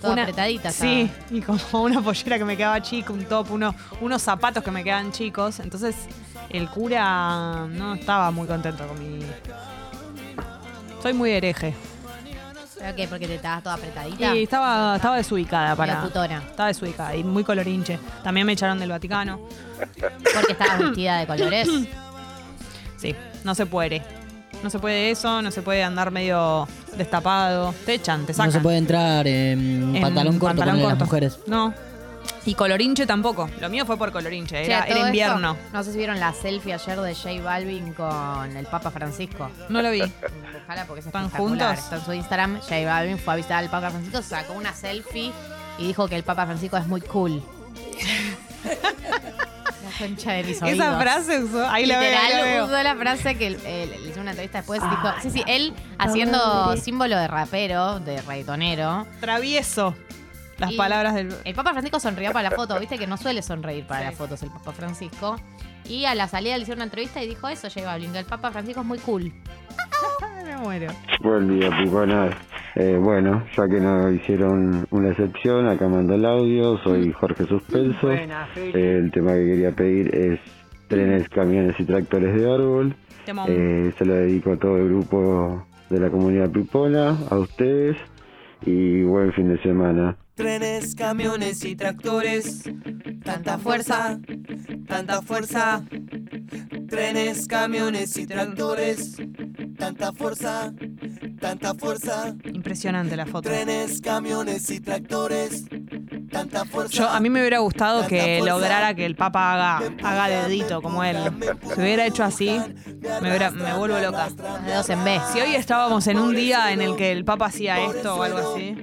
toda apretadita, Sí, y como una pollera que me quedaba chica, un top, uno- unos zapatos que me quedaban chicos. Entonces el cura no estaba muy contento con mi... Soy muy hereje. ¿Pero qué? Porque te estabas toda apretadita. Y estaba, estaba desubicada para. Medio putona. Estaba desubicada y muy colorinche. También me echaron del Vaticano. Porque estabas vestida de colores. Sí, no se puede. No se puede eso, no se puede andar medio destapado. Te echan, te sacan. No se puede entrar en, En pantalón corto pantalón ponele las corto. mujeres. No. Y colorinche tampoco. Lo mío fue por colorinche. Che, Era, a todo era invierno. esto, no sé si vieron la selfie ayer de J Balvin con el Papa Francisco. No lo vi. Ojalá porque es ¿Están espectacular. juntos? Está en su Instagram. J Balvin fue a visitar al Papa Francisco, sacó una selfie y dijo que el Papa Francisco es muy cool. la concha de mis oídos. Esa frase usó. Ahí la veo, ahí Literal, la veo. usó la frase que le hizo una entrevista después. dijo, sí, sí, él haciendo símbolo de rapero, de reggaetonero. Travieso. Las Y palabras del. El Papa Francisco sonrió para la foto, viste que no suele sonreír para las fotos el Papa Francisco. Y a la salida le hicieron una entrevista y dijo eso, Balvin, que el Papa Francisco es muy cool. Me muero. Buen día, piconas. Eh, bueno, ya que no hicieron una excepción, acá mando el audio. Soy Jorge Suspenso. Eh, el tema que quería pedir es trenes, camiones y tractores de árbol. Eh, se lo dedico a todo el grupo de la comunidad pipona, a ustedes y buen fin de semana. Trenes, camiones y tractores. Tanta fuerza, tanta fuerza. Trenes, camiones y tractores. Tanta fuerza, tanta fuerza. Impresionante la foto. Trenes, camiones y tractores. Tanta fuerza. Yo, a mí me hubiera gustado que lograra que el Papa haga, haga dedito como él. Si hubiera hecho así, me, hubiera- me vuelvo loca. En. Si hoy estábamos en un día en el que el Papa hacía esto o algo así.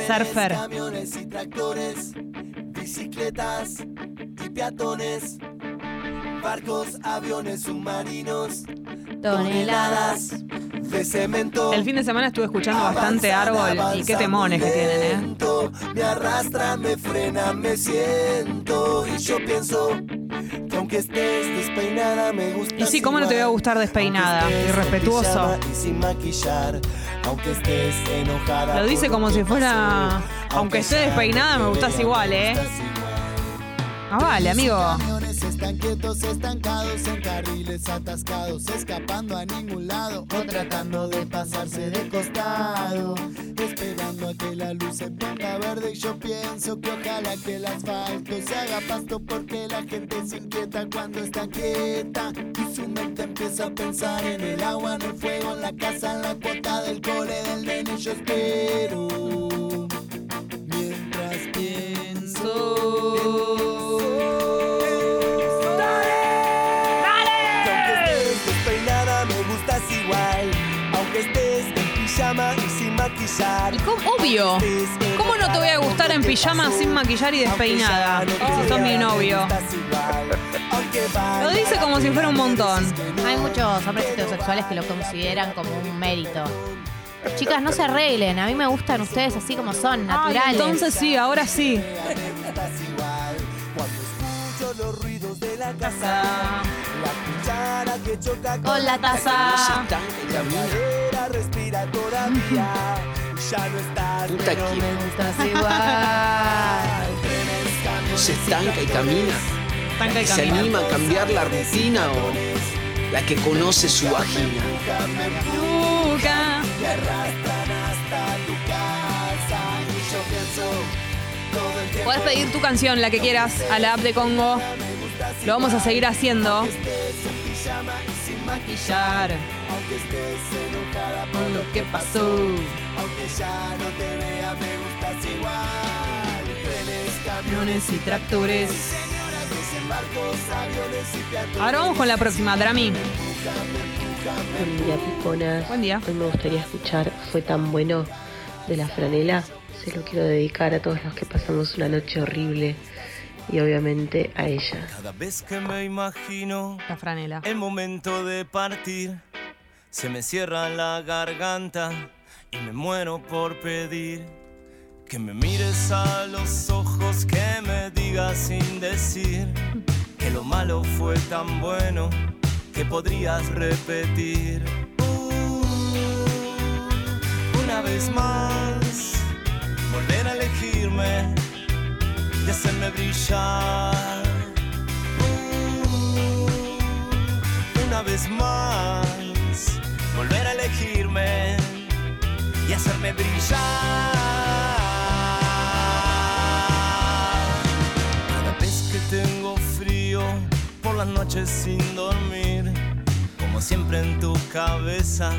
Surfer. Camiones y tractores, bicicletas y peatones, barcos, aviones, submarinos, toneladas de cemento. El fin de semana estuve escuchando bastante árbol y qué temones que tienen, ¿eh? Me arrastra, me frena, me siento y yo pienso que aunque estés despeinada me gusta. Y sí, ¿cómo no te voy a gustar despeinada? Irrespetuoso. Y sin maquillar, aunque estés enojada. Lo dice como si fuera. Aunque esté despeinada, me gustas igual, ¿eh? Ah, vale, amigo. Están quietos, estancados en carriles atascados, escapando a ningún lado o tratando de pasarse de costado, esperando a que la luz se ponga verde. Y yo pienso que ojalá que el asfalto se haga pasto porque la gente se inquieta cuando está quieta y su mente empieza a pensar en el agua, en el fuego, en la casa, en la cuota del cole del nene, yo espero mientras Aunque Y cómo- obvio. ¿Cómo no te voy a gustar en pijama sin maquillar y despeinada? Si sos mi novio. Lo dice como si fuera un montón. Hay muchos hombres heterosexuales que lo consideran como un mérito. Chicas, no se arreglen. A mí me gustan ustedes así como son, Ay, naturales. entonces sí, ahora sí. Escucho los ruidos de la casa La cuchara que choca Con la taza. La respira todavía Ya no estás Puta pero que- me gustas igual Se estanca y camina. Estanca y Se camina. anima a cambiar la rutina o la que conoce su vagina. Nunca. Te arrastran hasta tu casa Y yo pienso todo el tiempo Podés pedir tu canción, la que quieras, a la app de Congo. Lo vamos a seguir haciendo. Aunque estés enojada por lo que pasó. Aunque ya no te vea, me gustas igual. Trenes, camiones y tractores. señoras desembarcos, aviones y peatones. Ahora vamos con la próxima, Drami. Buen día, Pipona. Buen día. Hoy me gustaría escuchar Fue tan bueno de la franela. Se lo quiero dedicar a todos los que pasamos una noche horrible y obviamente a ella. Cada vez que me imagino La franela. el momento de partir, se me cierra la garganta y me muero por pedir que me mires a los ojos, que me digas sin decir que lo malo fue tan bueno que podrías repetir. Uh, una vez más, volver a elegirme y hacerme brillar. Uh, una vez más, elegirme y hacerme brillar. Cada vez que tengo frío por las noches sin dormir, como siempre en tu cabeza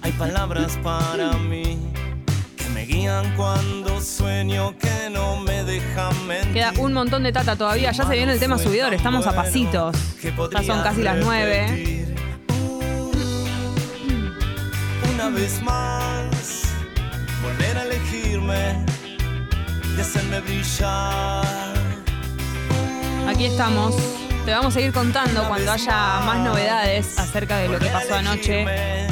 hay palabras para mí que me guían cuando sueño que no me dejan mentir. Queda un montón de tata todavía. Ya se viene el tema subidor. Estamos a pasitos. Ya son casi las nueve. Una vez más, volver a elegirme y hacerme brillar. Aquí estamos. Te vamos a ir contando cuando haya más novedades acerca de lo que pasó anoche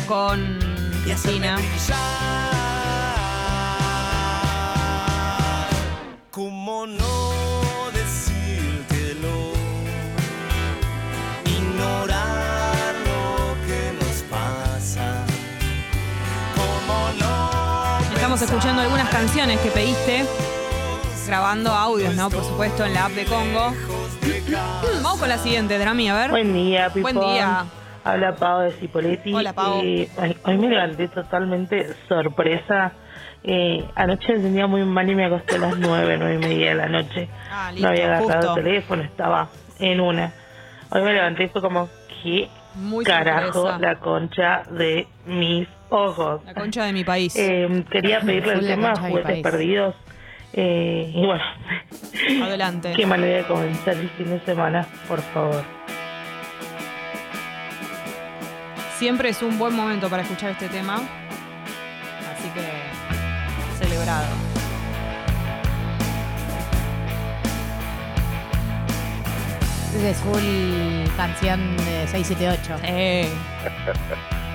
con Cristina. ¿Cómo no Estamos escuchando algunas canciones que pediste. Grabando audios, ¿no? Por supuesto, en la app de Congo. Vamos con la siguiente, Drami, a ver. Buen día, Pipón. Buen día. Habla Pau de Cipoletti. Hola, Pau. Ay, hoy me levanté totalmente sorpresa Eh, anoche me sentía muy mal y me acosté a las nueve, nueve y media de la noche. Ah, listo, no había agarrado justo. el teléfono, estaba en una. Hoy me levanté y fue como, ¿qué Muy carajo sorpresa. la concha de mis ojos? La concha de mi país. Eh, quería pedirle el tema de Juguetes. Perdidos. Eh, y bueno, Adelante. qué manera de comenzar el fin de semana, por favor. Siempre es un buen momento para escuchar este tema. Así que celebrado. Es full canción de 678. Eh.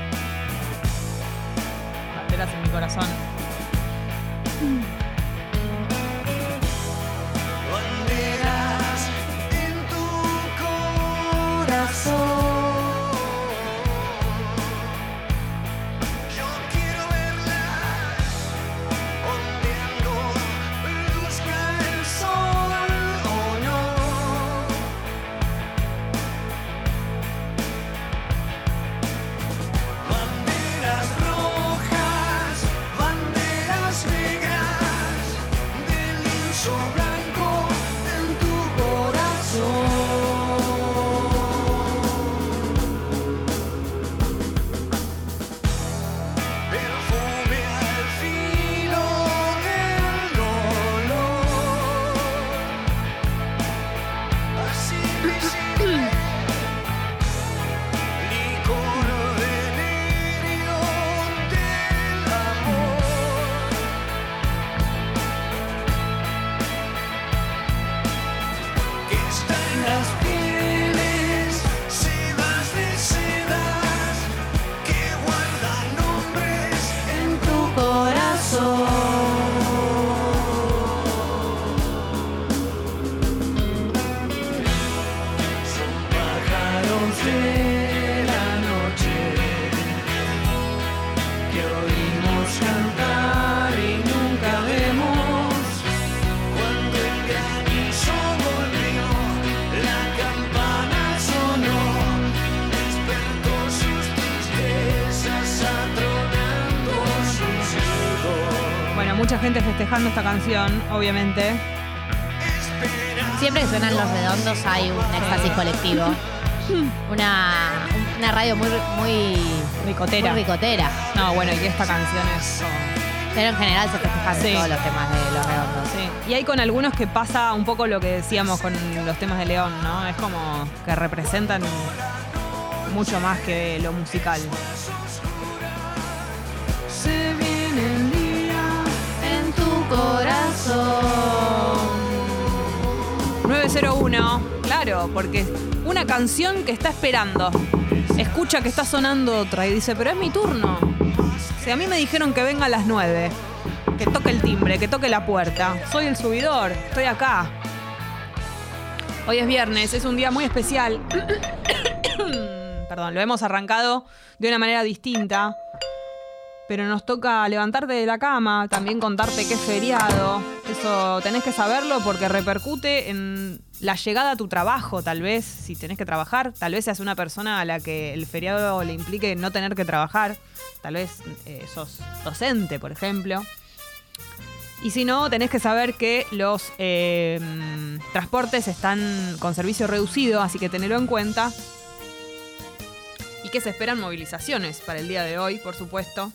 Banderas en mi corazón. Banderas en tu corazón. Del obviamente. Siempre que suenan los redondos hay un éxtasis colectivo. Una, una radio muy, muy Ricotera. muy ricotera. No, bueno, y esta canción es. Pero en general se festejan Sí. todos los temas de los redondos. Sí. Y hay con algunos que pasa un poco lo que decíamos con los temas de León, ¿no? Es como que representan mucho más que lo musical. 901, claro, porque una canción que está esperando. Escucha que está sonando otra y dice, pero es mi turno. Si a mí me dijeron que venga a las 9, que toque el timbre, que toque la puerta. Soy el subidor, estoy acá. Hoy es viernes, es un día muy especial. Perdón, lo hemos arrancado de una manera distinta. Pero nos toca levantarte de la cama, también contarte que es feriado. Eso tenés que saberlo porque repercute en la llegada a tu trabajo, tal vez, si tenés que trabajar. Tal vez seas una persona a la que el feriado le implique no tener que trabajar. Tal vez eh, sos docente, por ejemplo. Y si no, tenés que saber que los eh, transportes están con servicio reducido, así que tenelo en cuenta. Y que se esperan movilizaciones para el día de hoy, por supuesto.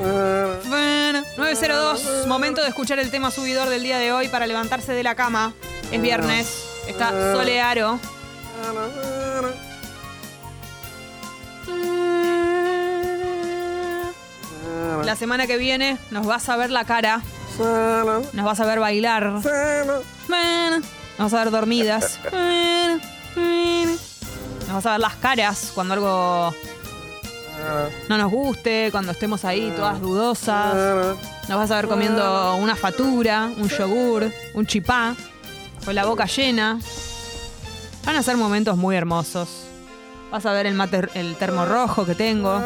902, momento de escuchar el tema subidor del día de hoy para levantarse de la cama. Es viernes, está solearo. La semana que viene nos vas a ver la cara. Nos vas a ver bailar. Nos vas a ver dormidas. Nos vas a ver las caras cuando algo no nos guste, cuando estemos ahí todas dudosas. Nos vas a ver comiendo una fatura, un yogur, un chipá, con la boca llena. Van a ser momentos muy hermosos. Vas a ver el, mate, el termo rojo que tengo.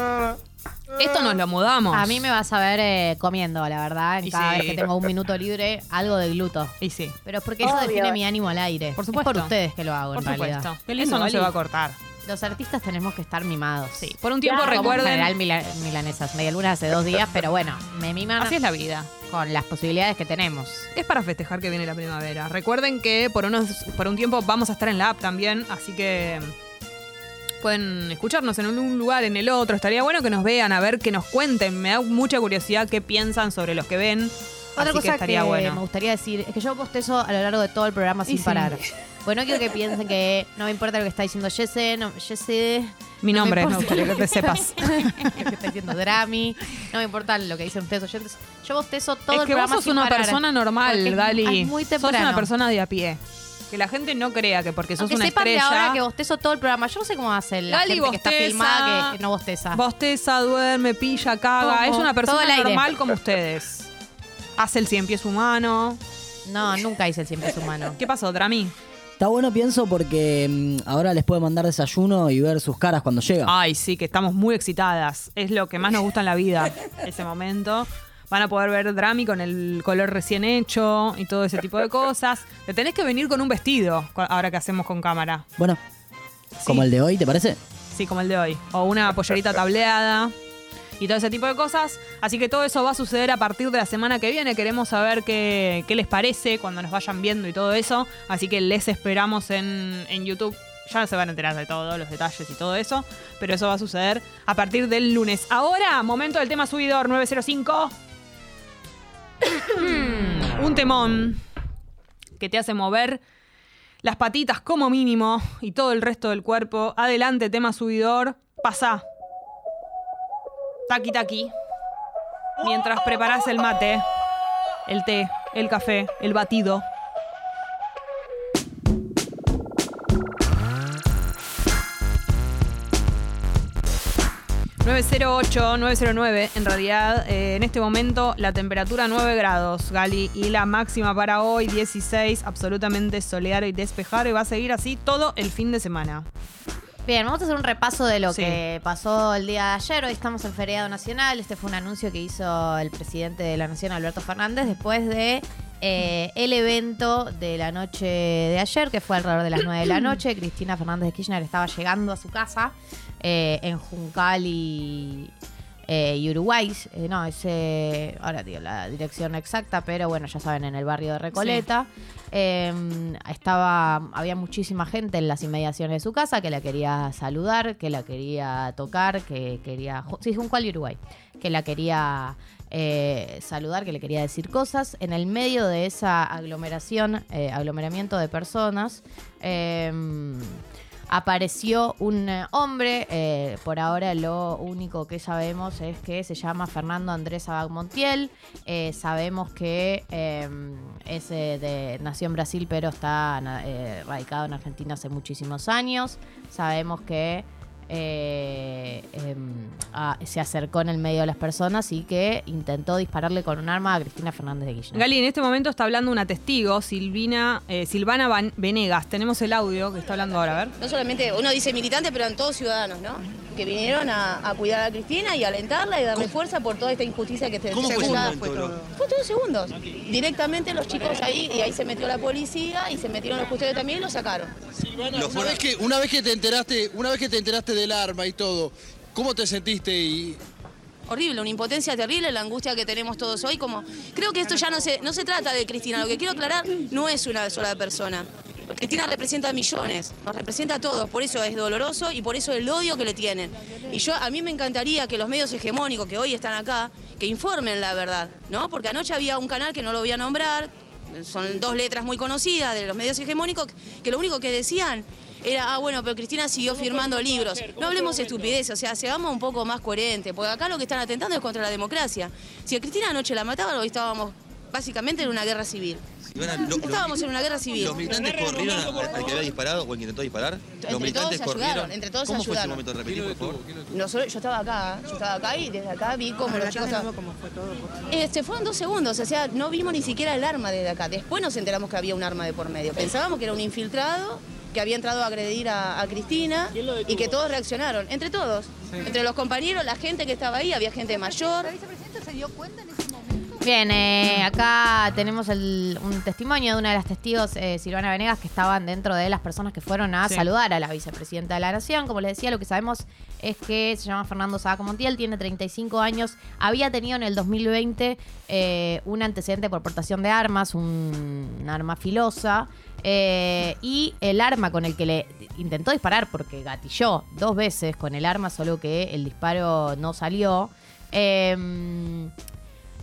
Esto nos lo mudamos. A mí me vas a ver eh, comiendo, la verdad. En Y cada sí. vez que tengo un minuto libre, algo de gluto. Y sí. Pero porque eso Obvio. define mi ánimo al aire. Por supuesto. Es por ustedes que lo hago, Por en realidad. supuesto. Eso no se va a cortar. Los artistas tenemos que estar mimados. Sí, por un tiempo Como recuerden- general mila- milanesas, media luna hace dos días, pero bueno, me miman. Así es la vida. Con las posibilidades que tenemos. Es para festejar que viene la primavera. Recuerden que por, unos, por un tiempo vamos a estar en la app también, así que pueden escucharnos en un lugar, en el otro. Estaría bueno que nos vean, a ver, que nos cuenten. Me da mucha curiosidad qué piensan sobre los que ven. Otra así cosa que estaría que bueno. me gustaría decir es que yo postezo a lo largo de todo el programa Y sin sí. parar. Bueno, no quiero que piensen que no me importa lo que está diciendo Jesse, no, Jesse. Mi no nombre, gustaría que te sepas. lo que está diciendo Drami. No me importa lo que dicen ustedes oyentes. Yo bostezo todo es el que vos sos sin una parar. persona normal, Gali. Es muy sos una persona de a pie. Que la gente no crea que porque sos Aunque una sepan de estrella. ahora que bostezo todo el programa. Yo no sé cómo hace la Gali gente que está bosteza, filmada que, que no bosteza. Bosteza, duerme, pilla, caga. Es una persona normal como ustedes. Hace el cien pies humano. No, nunca hice el cien pies humano. ¿Qué pasó, Drami? Está bueno, pienso, porque mm, ahora les puede mandar desayuno y ver sus caras cuando llega. Ay, sí, que estamos muy excitadas. Es lo que más nos gusta en la vida, ese momento. Van a poder ver Drami con el color recién hecho y todo ese tipo de cosas. Te tenés que venir con un vestido cu- ahora que hacemos con cámara. Bueno, como el de hoy, ¿te parece? Sí, como el de hoy. O una pollerita tableada y todo ese tipo de cosas. Así que todo eso va a suceder a partir de la semana que viene. Queremos saber qué, qué les parece cuando nos vayan viendo y todo eso. Así que les esperamos en, en YouTube. Ya se van a enterar de todos los detalles y todo eso. Pero eso va a suceder a partir del lunes. Ahora, momento del tema subidor 905. Un temón que te hace mover las patitas como mínimo y todo el resto del cuerpo. Adelante, tema subidor. Pasa. Taqui taqui. Mientras preparas el mate, el té, el café, el batido. ...908, 909, en realidad, eh, en este momento la temperatura 9 grados, Gali, y la máxima para hoy 16, absolutamente soleado y despejado, y va a seguir así todo el fin de semana. Bien, vamos a hacer un repaso de lo Sí. que pasó el día de ayer. Hoy estamos en feriado nacional. Este fue un anuncio que hizo el presidente de la Nación, Alberto Fernández, después de eh, el evento de la noche de ayer, que fue alrededor de las 9 de la noche. Cristina Fernández de Kirchner estaba llegando a su casa eh, en Juncal y, eh, y Uruguay. Eh, no, ese. Ahora digo la dirección exacta, pero bueno, ya saben, en el barrio de Recoleta. Eh, estaba, había muchísima gente en las inmediaciones de su casa que la quería saludar, que la quería tocar, que quería. Sí, Juncal y Uruguay. Que la quería eh, saludar, que le quería decir cosas. En el medio de esa aglomeración, aglomeramiento de personas, eh, apareció un eh, hombre. eh, por ahora lo único que sabemos es que se llama Fernando Andrés Abad Montiel. Eh, sabemos que es de, nació en Brasil, pero está radicado en Argentina hace muchísimos años. Sabemos que eh, em, se acercó en el medio de las personas y que intentó dispararle con un arma a Cristina Fernández de Kirchner. Gali, en este momento está hablando una testigo, Silvina, eh, Silvana Van- Venegas. Tenemos el audio que está hablando ahora, a ver. No solamente uno dice militante, pero eran todos ciudadanos, ¿no? Que vinieron a, a cuidar a Cristina y a alentarla y darle fuerza por toda esta injusticia que se ¿Cómo fue fue todo. Fue todos segundos. Directamente los chicos ahí, y ahí se metió la policía y se metieron los custodios también y lo sacaron. Una vez, que, una vez que te enteraste, una vez que te enteraste del arma y todo, ¿cómo te sentiste? Y Horrible, una impotencia terrible, la angustia que tenemos todos hoy. Como creo que esto ya no se, no se trata de Cristina, lo que quiero aclarar no es una sola persona. Cristina representa a millones, nos representa a todos, por eso es doloroso y por eso el odio que le tienen. Y yo a mí me encantaría que los medios hegemónicos que hoy están acá, que informen la verdad, ¿no? Porque anoche había un canal que no lo voy a nombrar, son dos letras muy conocidas de los medios hegemónicos, que lo único que decían era, ah, bueno, pero Cristina siguió firmando libros. No hablemos estupidez, o sea, seamos un poco más coherentes, porque acá lo que están atentando es contra la democracia. Si a Cristina anoche la mataban, hoy estábamos básicamente en una guerra civil. Ivana, lo- lo- Estábamos en una guerra civil. ¿Los militantes corrieron al que había disparado o al que intentó disparar? ¿Los Entre todos militantes se ayudaron, corrieron? entre todos se ¿Cómo fue ese ayudaron. momento? Repetí, por favor. Nosotros- yo estaba acá, yo estaba acá y desde acá vi como los chicos... Este, fueron dos segundos, o sea, no vimos ni siquiera el arma desde acá. Después nos enteramos que había un arma de por medio. Pensábamos que era un infiltrado que había entrado a agredir a, a Cristina y que todos reaccionaron, entre todos. Entre los compañeros, la gente que estaba ahí, había gente mayor. ¿La vicepresidenta se dio cuenta en ese momento? Bien, eh, acá tenemos el- un testimonio de una de las testigos, eh, Silvana Venegas, que estaban dentro de las personas que fueron a Sí. saludar a la vicepresidenta de la Nación. Como les decía, lo que sabemos es que se llama Fernando Sabaco Montiel, tiene 35 años, había tenido en el 2020 eh, un antecedente por portación de armas, un, arma filosa, eh, y el arma con el que le intentó disparar, porque gatilló dos veces con el arma, solo que el disparo no salió. eh,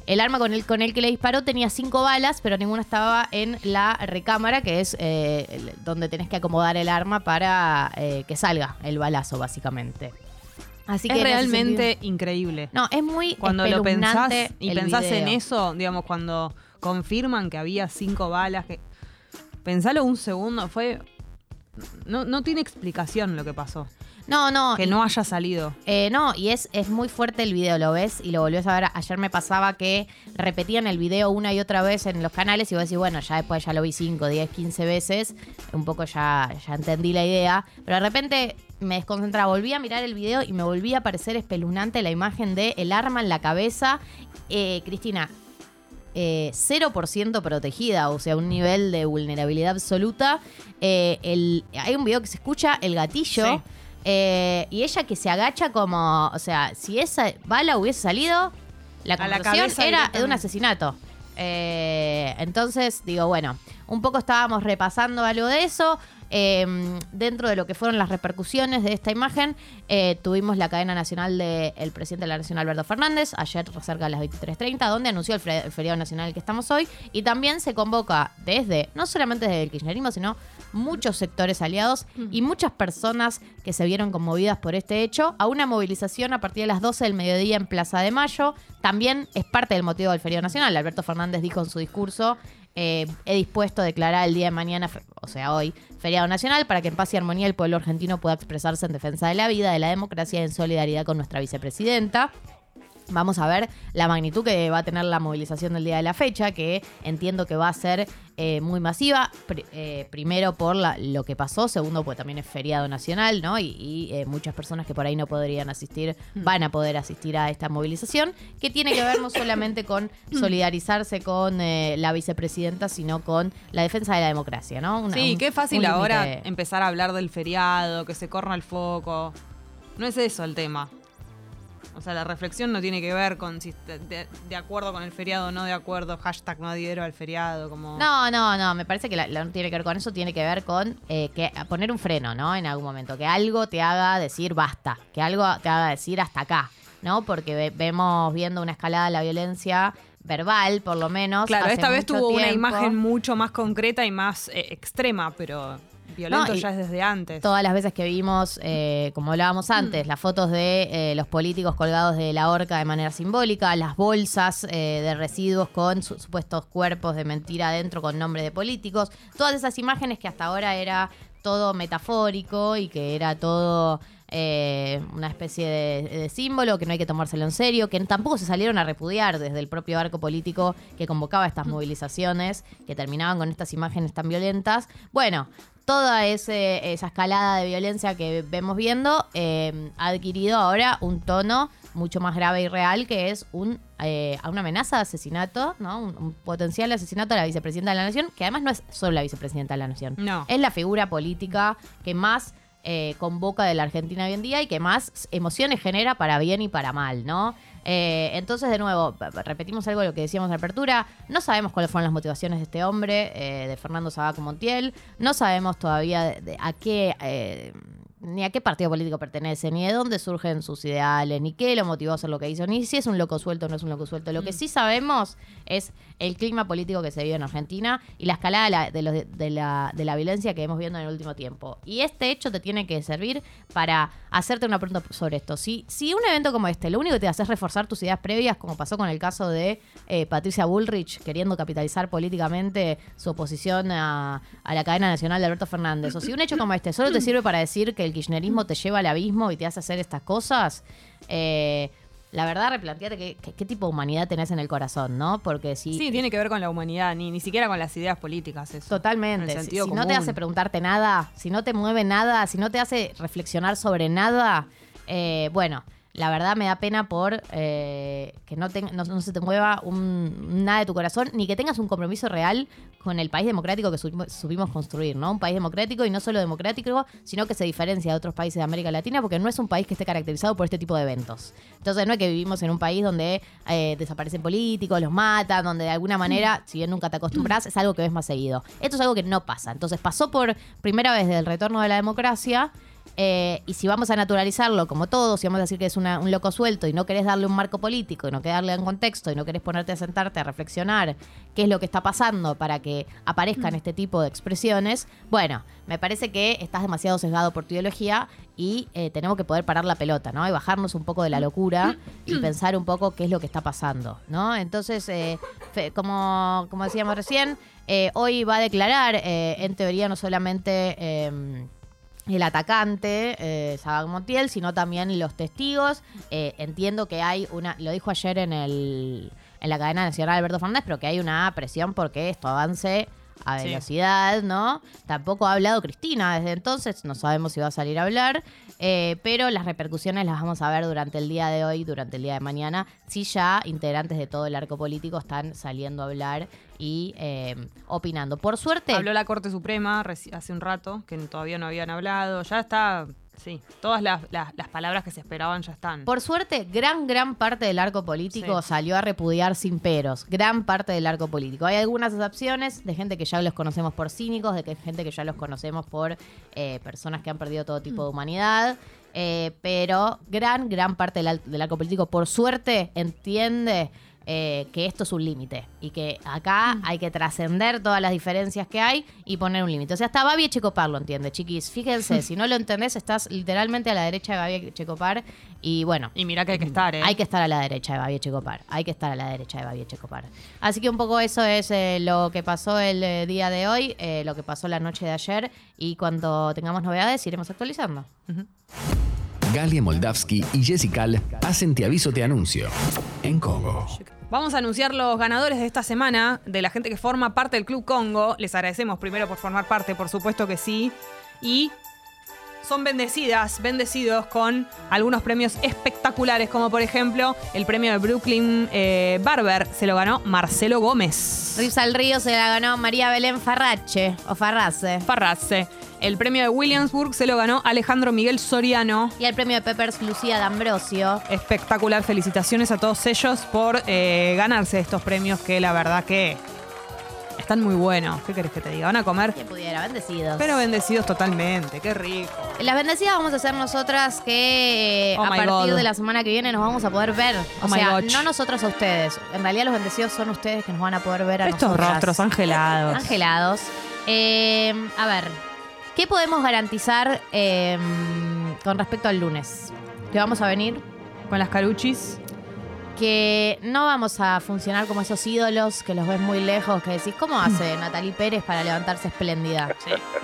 el arma con el, con el que le disparó tenía cinco balas, pero ninguna estaba en la recámara, que es eh, el- donde tenés que acomodar el arma para eh, que salga el balazo, básicamente. Así que es en ese realmente sentido- increíble. No, es muy Cuando lo pensás espeluznante y el pensás en video. eso, digamos, cuando confirman que había cinco balas, que pensalo un segundo, fue no, no tiene explicación lo que pasó. No, no. Que no haya salido. Eh, no, y es, es muy fuerte el video, lo ves y lo volvés a ver. Ayer me pasaba que repetían el video una y otra vez en los canales y vos decís, bueno, ya después ya lo vi 5, 10, 15 veces, un poco ya, ya entendí la idea, pero de repente me desconcentraba, volví a mirar el video y me volvía a parecer espeluznante la imagen de el arma en la cabeza. Eh, Cristina, eh, 0% protegida, o sea, un nivel de vulnerabilidad absoluta. Eh, el, hay un video que se escucha el gatillo. Sí. Eh, y ella que se agacha como, o sea, si esa bala hubiese salido, la conclusión era de un asesinato. Eh, entonces, digo, bueno, un poco estábamos repasando algo de eso. Eh, dentro de lo que fueron las repercusiones de esta imagen, eh, tuvimos la cadena nacional del presidente de la Nación, Alberto Fernández, ayer cerca de las 23.30, donde anunció el, el feriado nacional que estamos hoy. Y también se convoca desde, no solamente desde el kirchnerismo, sino muchos sectores aliados y muchas personas que se vieron conmovidas por este hecho a una movilización a partir de las 12 del mediodía en Plaza de Mayo. También es parte del motivo del feriado nacional. Alberto Fernández dijo en su discurso eh, he dispuesto a declarar el día de mañana, o sea, hoy, feriado nacional, para que en paz y armonía el pueblo argentino pueda expresarse en defensa de la vida, de la democracia y en solidaridad con nuestra vicepresidenta. Vamos a ver la magnitud que va a tener la movilización del día de la fecha, que entiendo que va a ser eh, muy masiva. Eh, primero por la- lo que pasó, segundo porque también es feriado nacional, ¿no? Y, y, eh, muchas personas que por ahí no podrían asistir van a poder asistir a esta movilización, que tiene que ver no solamente con solidarizarse con la vicepresidenta, sino con la defensa de la democracia, ¿no? Una- sí, un- qué fácil ahora empezar a hablar del feriado, que se corra el foco. No es eso el tema. O sea, la reflexión no tiene que ver con si de, de acuerdo con el feriado o no de acuerdo, hashtag no adhiero al feriado, como... No, no, no, me parece que la- la- no tiene que ver con eso, tiene que ver con eh, que poner un freno, ¿no? En algún momento, que algo te haga decir basta, que algo te haga decir hasta acá, ¿no? Porque ve- vemos viendo una escalada de la violencia verbal, por lo menos. Claro, hace esta vez tuvo una imagen mucho más concreta y más eh, extrema, pero violento No, ya es desde antes. Todas las veces que vimos, eh, como hablábamos antes, las fotos de eh, los políticos colgados de la horca de manera simbólica, las bolsas eh, de residuos con su- supuestos cuerpos de mentira adentro con nombre de políticos, todas esas imágenes que hasta ahora era todo metafórico y que era todo eh, una especie de, de símbolo, que no hay que tomárselo en serio, que tampoco se salieron a repudiar desde el propio arco político que convocaba estas movilizaciones, que terminaban con estas imágenes tan violentas. Bueno, toda ese- esa escalada de violencia que vemos viendo eh, ha adquirido ahora un tono mucho más grave y real, que es un, eh, una amenaza de asesinato, ¿no? Un, un potencial asesinato a la vicepresidenta de la Nación, que además no es solo la vicepresidenta de la Nación. No. Es la figura política que más eh, convoca de la Argentina hoy en día y que más emociones genera para bien y para mal, ¿no? Eh, entonces, de nuevo, repetimos algo de lo que decíamos en apertura. No sabemos cuáles fueron las motivaciones de este hombre, eh, de Fernando Sabaco Montiel. No sabemos todavía de- a qué. Ni a qué partido político pertenece, ni de dónde surgen sus ideales, ni qué lo motivó a hacer lo que hizo, ni si es un loco suelto o no es un loco suelto. Lo que sí sabemos es el clima político que se vive en Argentina y la escalada de la, de, los- de la, de la violencia que hemos viendo en el último tiempo. Y este hecho te tiene que servir para hacerte una pregunta sobre esto. Si, si un evento como este, lo único que te hace es reforzar tus ideas previas, como pasó con el caso de eh, Patricia Bullrich, queriendo capitalizar políticamente su oposición a, a la cadena nacional de Alberto Fernández, o si un hecho como este solo te sirve para decir que el kirchnerismo te lleva al abismo y te hace hacer estas cosas, eh, la verdad, replanteate qué, tipo de humanidad tenés en el corazón, ¿no? Porque si. Sí, tiene que ver con la humanidad, ni, ni siquiera con las ideas políticas. Eso. Totalmente. En el Si, no te hace preguntarte nada, si no te mueve nada, si no te hace reflexionar sobre nada, eh, bueno, la verdad me da pena por eh, que no, no, no se te mueva un- nada de tu corazón, ni que tengas un compromiso real con el país democrático que supimos, supimos construir, ¿no? Un país democrático y no solo democrático, sino que se diferencia de otros países de América Latina porque no es un país que esté caracterizado por este tipo de eventos. Entonces no es que vivimos en un país donde eh, desaparecen políticos, los matan, donde de alguna manera, si bien nunca te acostumbras, es algo que ves más seguido. Esto es algo que no pasa. Entonces pasó por primera vez desde el retorno de la democracia. Eh, y si vamos a naturalizarlo como todos, si vamos a decir que es una- un loco suelto y no querés darle un marco político y no querés darle un contexto y no querés ponerte a sentarte a reflexionar qué es lo que está pasando para que aparezcan este tipo de expresiones, bueno, me parece que estás demasiado sesgado por tu ideología y eh, tenemos que poder parar la pelota, ¿no? Y bajarnos un poco de la locura y pensar un poco qué es lo que está pasando, ¿no? Entonces, eh, fe- como, como decíamos recién, hoy va a declarar, en teoría, no solamente... el atacante, eh, Sabac Montiel, sino también los testigos. Eh, entiendo que hay una, lo dijo ayer en el en la cadena nacional Alberto Fernández, pero que hay una presión porque esto avance a Sí. velocidad, ¿no? Tampoco ha hablado Cristina desde entonces, no sabemos si va a salir a hablar, eh, pero las repercusiones las vamos a ver durante el día de hoy, durante el día de mañana, si ya integrantes de todo el arco político están saliendo a hablar y eh, opinando. Por suerte... Habló la Corte Suprema hace un rato, que todavía no habían hablado. Ya está, sí, todas las, las- las palabras que se esperaban ya están. Por suerte, gran, gran parte del arco político Sí. salió a repudiar sin peros. Gran parte del arco político. Hay algunas excepciones de gente que ya los conocemos por cínicos, de que gente que ya los conocemos por eh, personas que han perdido todo tipo de humanidad. eh, pero gran, gran parte del, del arco político, por suerte, entiende eh, que esto es un límite y que acá hay que trascender todas las diferencias que hay y poner un límite. O sea, hasta Babi Checopar lo entiende, chiquis. Fíjense, si no lo entendés, estás literalmente a la derecha de Babi Checopar y bueno. Y mira que hay que estar, ¿eh? Hay que estar a la derecha de Babi Checopar. Hay que estar a la derecha de Babi Checopar. Así que un poco eso es eh, lo que pasó el eh, día de hoy, lo que pasó la noche de ayer y cuando tengamos novedades iremos actualizando. Galia Moldavsky y Jessical hacen Te Aviso Te Anuncio en Congo. Vamos a anunciar los ganadores de esta semana, de la gente que forma parte del Club Congo. Les agradecemos primero por formar parte, por supuesto que sí. Y son bendecidas, bendecidos con algunos premios espectaculares, como por ejemplo el premio de Brooklyn eh, Barber. Se lo ganó Marcelo Gómez. Rips al Río se la ganó María Belén Farrache o Farrace. Farrace. El premio de Williamsburg se lo ganó Alejandro Miguel Soriano. Y el premio de Peppers Lucía D'Ambrosio. Espectacular. Felicitaciones a todos ellos por eh, ganarse estos premios que la verdad que están muy buenos. ¿Qué querés que te diga? Van a comer, Que pudiera, bendecidos. pero bendecidos totalmente. Qué rico. Las bendecidas vamos a hacer nosotras que eh, Oh a partir God. de la semana que viene nos vamos a poder ver. O Oh sea, no nosotros a ustedes. En realidad los bendecidos son ustedes que nos van a poder ver a Estos nosotras. rostros angelados. Angelados. Eh, a ver, ¿qué podemos garantizar eh, con respecto al lunes? Que vamos a venir Con las caruchis. Que no vamos a funcionar como esos ídolos que los ves muy lejos, que decís, ¿cómo hace Natalie Pérez para levantarse espléndida?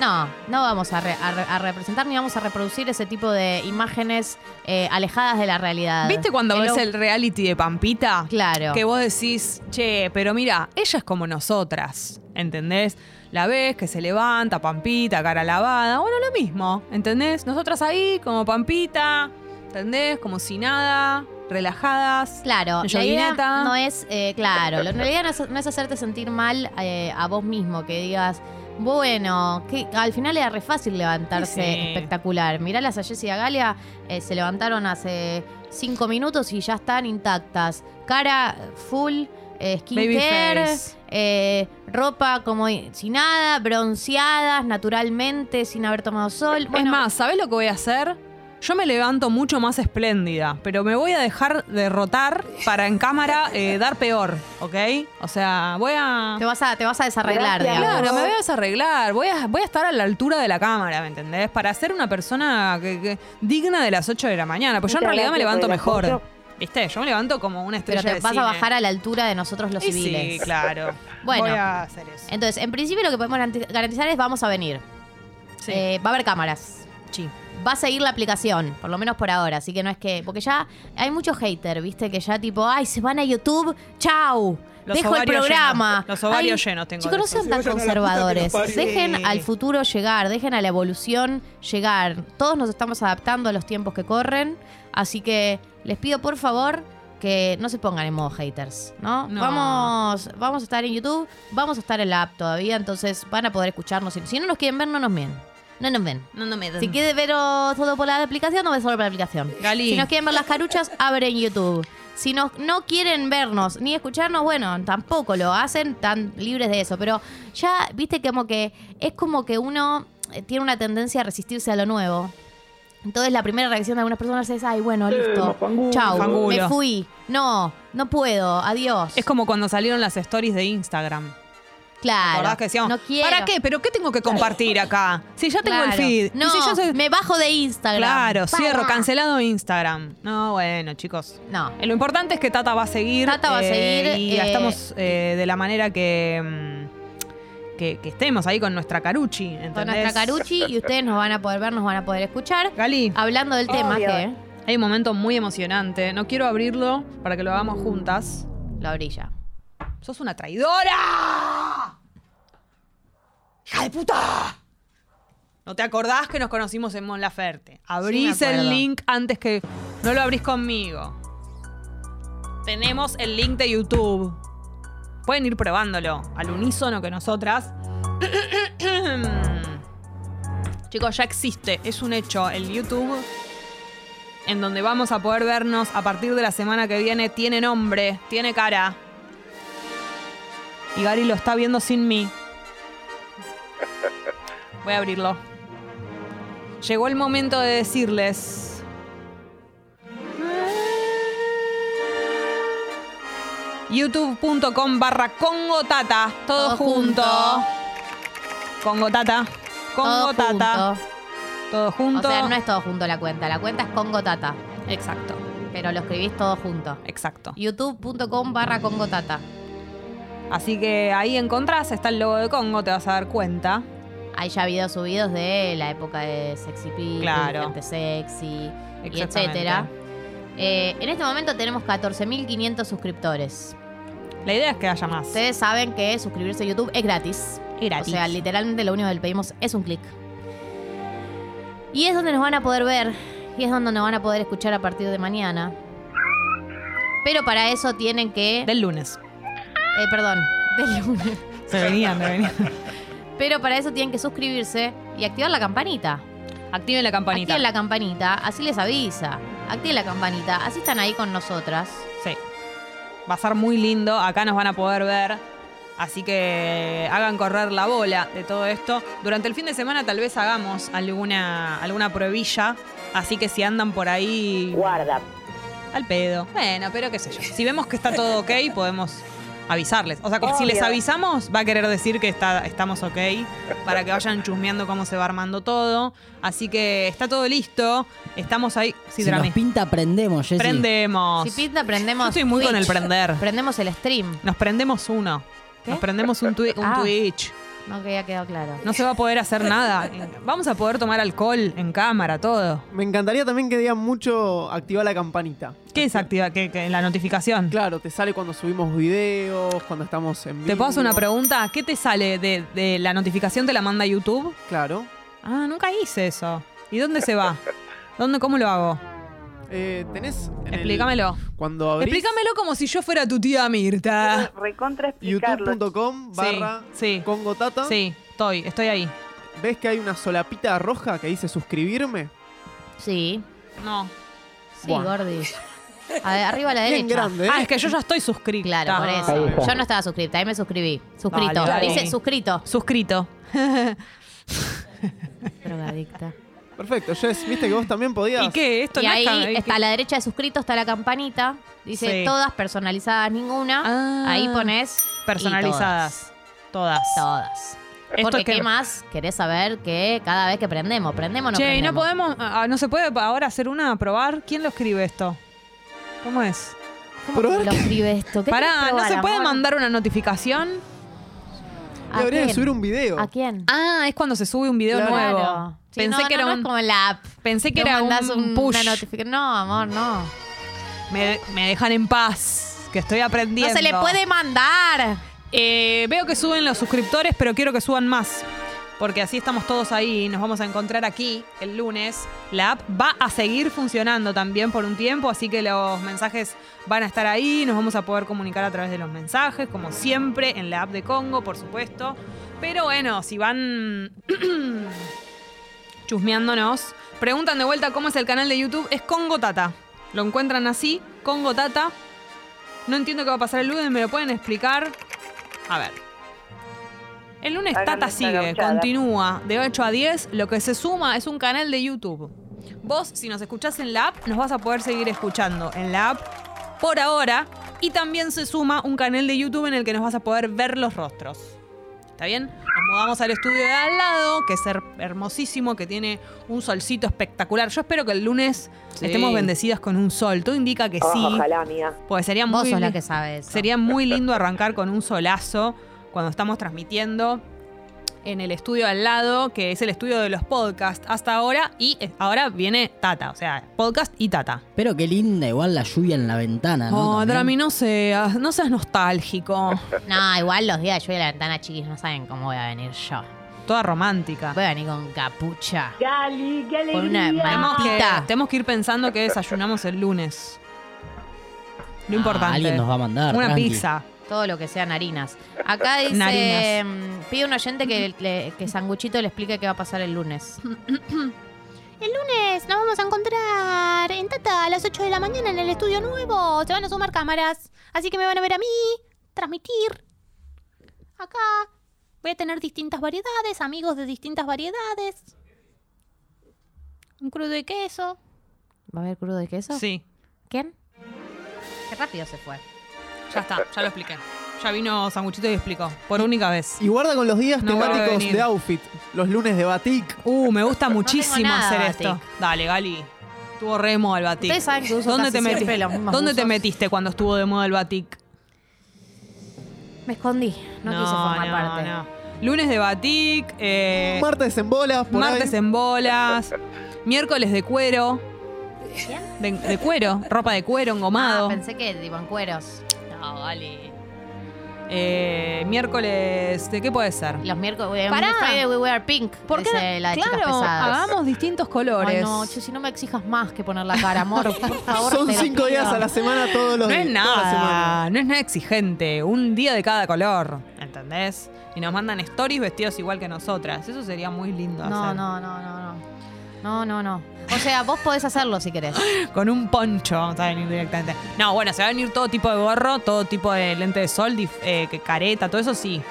No, no vamos a, re- a re- a representar ni vamos a reproducir ese tipo de imágenes eh, alejadas de la realidad. ¿Viste cuando ves lo- el reality de Pampita? Claro. Que vos decís, che, pero mira, ella es como nosotras, ¿entendés? La ves que se levanta, Pampita, cara lavada. Bueno, lo mismo, ¿entendés? Nosotras ahí, como Pampita, ¿entendés? Como si nada, relajadas. Claro, la idea no es, eh, claro, la idea no es, no es hacerte sentir mal eh, a vos mismo, que digas, bueno, que al final era re fácil levantarse Sí. espectacular. Mirá a Jessy y a Galia, eh, se levantaron hace cinco minutos y ya están intactas. Cara full, eh, skincare, ropa como sin nada, bronceadas naturalmente, sin haber tomado sol. es más, ¿sabés lo que voy a hacer? Yo me levanto mucho más espléndida, pero me voy a dejar derrotar para en cámara eh, dar peor, ¿ok? O sea, voy a... Te vas a, te vas a desarreglar, Claro, digamos. me voy a desarreglar, voy a, voy a estar a la altura de la cámara, ¿me entendés? Para ser una persona que, que- digna de las 8 de la mañana, pues yo en realidad me gracias levanto mejor. ¿Viste? Yo me levanto como una Pero estrella te de vas a bajar a la altura de nosotros los Y civiles. Sí, claro. Bueno. Voy a hacer eso. Entonces, en principio lo que podemos garanti- garantizar es vamos a venir. Eh, va a haber cámaras. Sí. Va a seguir la aplicación, por lo menos por ahora. Así que no es que. Porque ya hay mucho hater, ¿viste? Que ya tipo, ay, se van a YouTube, chau. Los Dejo el ovarios programa. llenos, los ovarios Ay, llenos tengo Chicos, no sean Se tan conservadores. Dejen Sí. al futuro llegar, dejen a la evolución llegar. Todos nos estamos adaptando a los tiempos que corren. Así que les pido por favor que no se pongan en modo haters, ¿no? No. Vamos, vamos a estar en YouTube, vamos a estar en la app todavía, entonces van a poder escucharnos. Si- Si no nos quieren ver, no nos ven. No nos ven. No, no me Si quieren ver oh, todo por la aplicación, no ven solo por la aplicación. Gali. Si nos quieren ver las caruchas, abren YouTube. Si nos, no quieren vernos ni escucharnos, bueno, tampoco lo hacen tan libres de eso. Pero ya, viste, como que es como que uno eh, tiene una tendencia a resistirse a lo nuevo. Entonces la primera reacción de algunas personas es, ay, bueno, listo. Chau, Fangulo. me fui. No, no puedo, adiós. Es como cuando salieron las stories de Instagram. Claro. ¿Acordás que decíamos, no quiero. ¿para qué? ¿Pero qué tengo que compartir acá? Si ya tengo el feed. Y No, si yo soy- me bajo de Instagram. Claro, Para. cierro, cancelado Instagram. No, bueno, chicos. No. Eh, Lo importante es que Tata va a seguir. Tata va a eh, seguir, Y eh, estamos eh, de la manera que, mm, que, que estemos ahí con nuestra Caruchi. Con nuestra Caruchi y ustedes nos van a poder ver, nos van a poder escuchar. Gali. Hablando del tema Obvio. que Hay un momento muy emocionante. No quiero abrirlo para que lo hagamos juntas. la orilla. ¡Sos una traidora! ¡Hija de puta! ¿No te acordás que nos conocimos en Mon Laferte? Abrís el link antes que. No lo abrís conmigo. Tenemos el link de YouTube. Pueden ir probándolo al unísono que nosotras. Chicos, ya existe, es un hecho. El YouTube en donde vamos a poder vernos a partir de la semana que viene tiene nombre, tiene cara. Y Gary lo está viendo sin mí. Voy a abrirlo. Llegó el momento de decirles. youtube.com barra congotata todo, Todo junto. congotata Todo congotata junto. todo junto O sea, no es todo junto la cuenta. La cuenta es Congotata. exacto Pero lo escribís todo junto. exacto youtube.com barra Congotata. Así que ahí encontrás está el logo de Congo te vas a dar cuenta Hay ya videos subidos de la época de Sexy People, Claro. gente sexy, y etcétera. Eh, en este momento tenemos 14.500 suscriptores. la idea es que haya más Ustedes saben que suscribirse a YouTube es gratis. Es gratis. O sea, literalmente lo único que le pedimos es un clic. Y es donde nos van a poder ver. Y es donde nos van a poder escuchar a partir de mañana. Pero para eso tienen que. del lunes Eh, perdón, del lunes. se venían, se venían. Pero para eso tienen que suscribirse y activar la campanita. activen la campanita Activen la campanita, así les avisa. Activen la campanita, así están ahí con nosotras. Sí. Va a ser muy lindo. Acá nos van a poder ver. Así que hagan correr la bola de todo esto. Durante el fin de semana tal vez hagamos alguna, alguna pruebilla. Así que si andan por ahí. Guarda. Al pedo. Bueno, pero qué sé yo. Si vemos que está todo ok, podemos avisarles. O sea, si les avisamos, va a querer decir que está, estamos ok. Para que vayan chusmeando cómo se va armando todo. Así que está todo listo. Estamos ahí. Sí, si nos pinta, prendemos, Jessy. Prendemos. Si pinta, prendemos. Yo estoy muy con el prender. Prendemos el stream. Nos prendemos uno. ¿Qué? Nos prendemos un, twi- un Ah. Twitch. No que ya quedó claro. No se va a poder hacer nada. Vamos a poder tomar alcohol en cámara, todo. Me encantaría también que digan mucho activar la campanita. ¿Qué es activa? ¿Qué, qué- la notificación? Claro, te sale cuando subimos videos, cuando estamos en vivo. ¿Te puedo hacer una pregunta? ¿Qué te sale de, de la notificación? ¿Te la manda YouTube? Claro. Ah, nunca hice eso. ¿Y dónde se va? ¿Dónde, ¿Cómo lo hago? Eh, tenés. en el- Explícamelo. cuando abrís Explícamelo como si yo fuera tu tía Mirta. Recontra explicarlo. youtube.com barra sí. Congotata. Sí, estoy, estoy ahí. ¿Ves que hay una solapita roja que dice suscribirme? Sí. No. Sí, Buah. Gordi. A- arriba a la Bien derecha. grande, ¿eh? Ah, es que yo ya estoy suscrita. Claro, por Ahí eso. está. Yo no estaba suscrita, ahí me suscribí. Suscrito. Dale, dale. Dice suscrito. Suscrito. Drogadicta. Perfecto, Jess, viste que vos también podías. ¿Y qué? Esto Y no ahí ca- está a la derecha de suscrito, está la campanita. Dice Sí. todas personalizadas, ninguna. Ah. ahí pones Personalizadas. Todas. Todas. Esto Porque que- ¿qué más querés saber que cada vez que prendemos? ¿Prendemos o no Che, ¿y no prendemos? podemos, ah, no se puede ahora hacer una a probar? ¿Quién lo escribe esto? ¿Cómo es? ¿Cómo lo escribe esto? ¿Qué Pará, ¿no se puede mandar una notificación? ¿A Habría que quién? subir un video. ¿A quién? Ah, es cuando se sube un video Claro. nuevo. Sí, Pensé no, que no, era no un es como la app. pensé que Te era mandás un una push. notificación. No, amor, no. Me, me dejan en paz, que estoy aprendiendo. No se le puede mandar. Eh, veo que suben los suscriptores, pero quiero que suban más. Porque así estamos todos ahí, nos vamos a encontrar aquí el lunes. La app va a seguir funcionando también por un tiempo, así que los mensajes van a estar ahí, nos vamos a poder comunicar a través de los mensajes, como siempre, en la app de Congo, por supuesto. Pero bueno, si van chusmeándonos, preguntan de vuelta cómo es el canal de YouTube, es Congo Tata. Lo encuentran así, Congo Tata. No entiendo qué va a pasar el lunes, ¿me lo pueden explicar? A ver. El lunes Tata sigue, gauchada. continúa de 8 a 10. Lo que se suma es un canal de YouTube. Vos, si nos escuchás en la app, nos vas a poder seguir escuchando en la app por ahora. Y también se suma un canal de YouTube en el que nos vas a poder ver los rostros. ¿Está bien? Nos mudamos al estudio de al lado, que es her- hermosísimo, que tiene un solcito espectacular. Yo espero que el lunes Sí. estemos bendecidas con un sol. Todo indica que sí. Ojalá. Pues sería Vos muy sos la que sabe eso. Sería muy lindo arrancar con un solazo cuando estamos transmitiendo en el estudio al lado, que es el estudio de los podcasts hasta ahora. Y eh, ahora viene Tata, o sea, podcast y Tata. Pero qué linda, igual la lluvia en la ventana, ¿no? Oh, También. Drami, no seas, no seas nostálgico. No, igual los días de lluvia de la ventana, chiquis, no saben cómo voy a venir yo. Toda romántica. Voy a venir con capucha. Gali, qué alegría. Con una Tenemos que, mantita. tenemos que ir pensando que desayunamos el lunes. Lo Ah, importante. alguien nos va a mandar, Una tranqui. pizza. Todo lo que sean harinas. Acá dice. Narinas. mm, Pide un oyente que, le- que Sanguchito le explique qué va a pasar el lunes. El lunes nos vamos a encontrar en Tata a las 8 de la mañana en el estudio nuevo. Se van a sumar cámaras. Así que me van a ver a mí transmitir. Acá voy a tener distintas variedades, amigos de distintas variedades. Un crudo de queso. ¿Va a haber crudo de queso? Sí, ¿Quién? Qué rápido se fue. Ya está, ya lo expliqué. Ya vino Sanguchito y explicó. Por única vez. Y guarda con los días No vuelve a temáticos venir. de outfit. Los lunes de Batik. Uh, me gusta muchísimo nada, hacer Batik. esto. Dale, Gali. Estuvo re de moda el batik. Ustedes saben que uso ¿Dónde, casi te, siempre metiste? los mismos ¿Dónde te buzos. metiste cuando estuvo de moda el batik? Me escondí. No, quise formar parte. no. Lunes de batik, eh, Martes en bolas, por martes ahí. en bolas, miércoles de cuero. De, de cuero, ropa de cuero, engomado. Ah, pensé que iban cueros. No, Gali. Eh, miércoles, ¿de qué puede ser? Los miércoles. Pará. Friday we wear pink. ¿Por qué dice no? la de chicas Claro, pesadas. hagamos distintos colores. Ay, no, che, si no me exijas más que poner la cara, amor. Por favor, Son te lo cinco pido. días a la semana todos los No es días. la semana. nada, no es nada exigente. Un día de cada color, ¿entendés? Y nos mandan stories vestidos igual que nosotras. Eso sería muy lindo No, hacer. no, no, no, no. No, no, no. O sea, vos podés hacerlo si querés. Con un poncho vamos a venir directamente. No, bueno, se va a venir todo tipo de gorro, todo tipo de lente de sol, dif- eh, que careta, todo eso sí.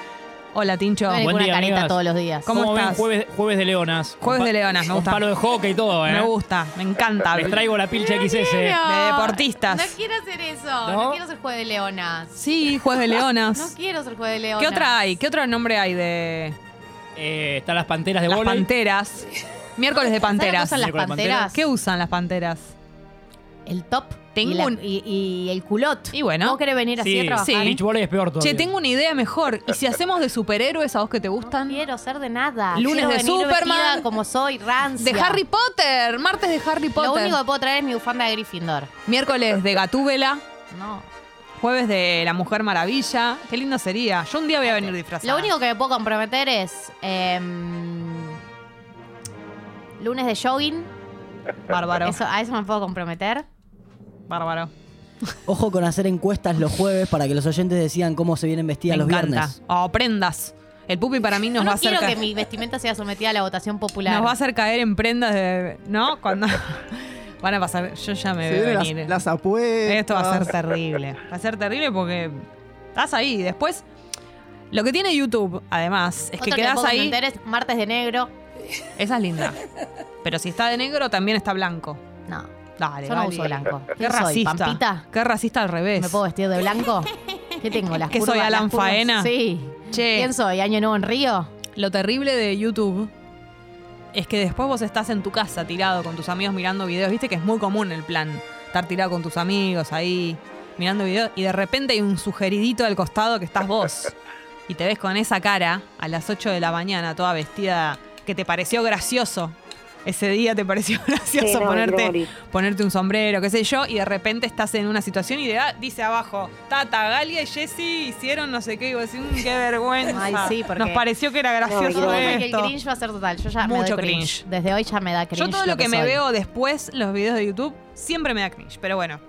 Hola, Tincho. Buen ninguna día, careta amigas. todos los días. ¿Cómo ¿Cómo ven estás? jueves, jueves de leonas? Con Jueves pa- de leonas, me con gusta. palo de hockey y todo, ¿eh? Me gusta, me encanta. Les traigo la pilcha XS. De deportistas. No quiero hacer eso. No, ¿No? quiero ser juez de leonas. Sí, jueves de leonas. No quiero ser juez de leonas. ¿Qué otra hay? ¿Qué otro nombre hay de Eh, están las panteras de las panteras? Miércoles de ¿Sabes lo que panteras. usan las Miércoles de panteras? ¿Qué usan las panteras? El top Tengo y, la- un- y- y el culot. Y bueno. ¿Vos querés venir así Sí, a trabajar? sí. Beach volley es peor todavía. Che, tengo una idea mejor. ¿Y si hacemos de superhéroes a vos que te gustan? No quiero ser de nada. Lunes Quiero de venir Superman. vestida como soy, rancia. De Harry Potter. Martes de Harry Potter. Lo único que puedo traer es mi bufanda de Gryffindor. Miércoles de Gatúbela. No. Jueves de La Mujer Maravilla. Qué lindo sería. Yo un día voy a venir disfrazada. Lo único que me puedo comprometer es. em, lunes de jogging. Bárbaro. Eso, a eso me puedo comprometer. Bárbaro. Ojo con hacer encuestas los jueves para que los oyentes decidan cómo se vienen vestidas Me los encanta. viernes. Oh, prendas. El pupi para mí nos va a no hacer quiero ca- que mi vestimenta sea sometida a la votación popular. nos va a hacer caer en prendas de. ¿No? Cuando. Van a pasar. Yo ya me Se veo venir. las, las apuestas. Esto va a ser terrible. Va a ser terrible porque estás ahí. Después, lo que tiene YouTube, además, es Otro que quedas puedo ahí. es martes de negro. Esa es linda. Pero si está de negro, también está blanco. No. Dale, Yo no uso blanco. Qué ¿Qué soy, racista. Pampita? Qué racista al revés. ¿Me puedo vestir de blanco? ¿Qué tengo? ¿Las ¿Qué curvas, soy, Alan las curvas? Faena? Sí. Che. ¿Quién soy? ¿Año Nuevo en Río? Lo terrible de YouTube es que después vos estás en tu casa tirado con tus amigos mirando videos. Viste que es muy común el plan. Estar tirado con tus amigos ahí, mirando videos. Y de repente hay un sugeridito al costado que estás vos. Y te ves con esa cara a las 8 de la mañana, toda vestida, que te pareció gracioso ese día te pareció gracioso Sí, no, me ponerte, ponerte un sombrero, qué sé yo, y de repente estás en una situación y de- ah, dice abajo, Tata, Galia y Jessy hicieron no sé qué, y vos decís, "Mm, qué vergüenza. Ay, sí, porque- Nos pareció que era gracioso Yo creo que el esto. cringe va a ser total. Yo ya me Mucho doy cringe. cringe. Desde hoy ya me da cringe. Yo todo lo que, me veo después, los videos de YouTube, siempre me da cringe, pero bueno.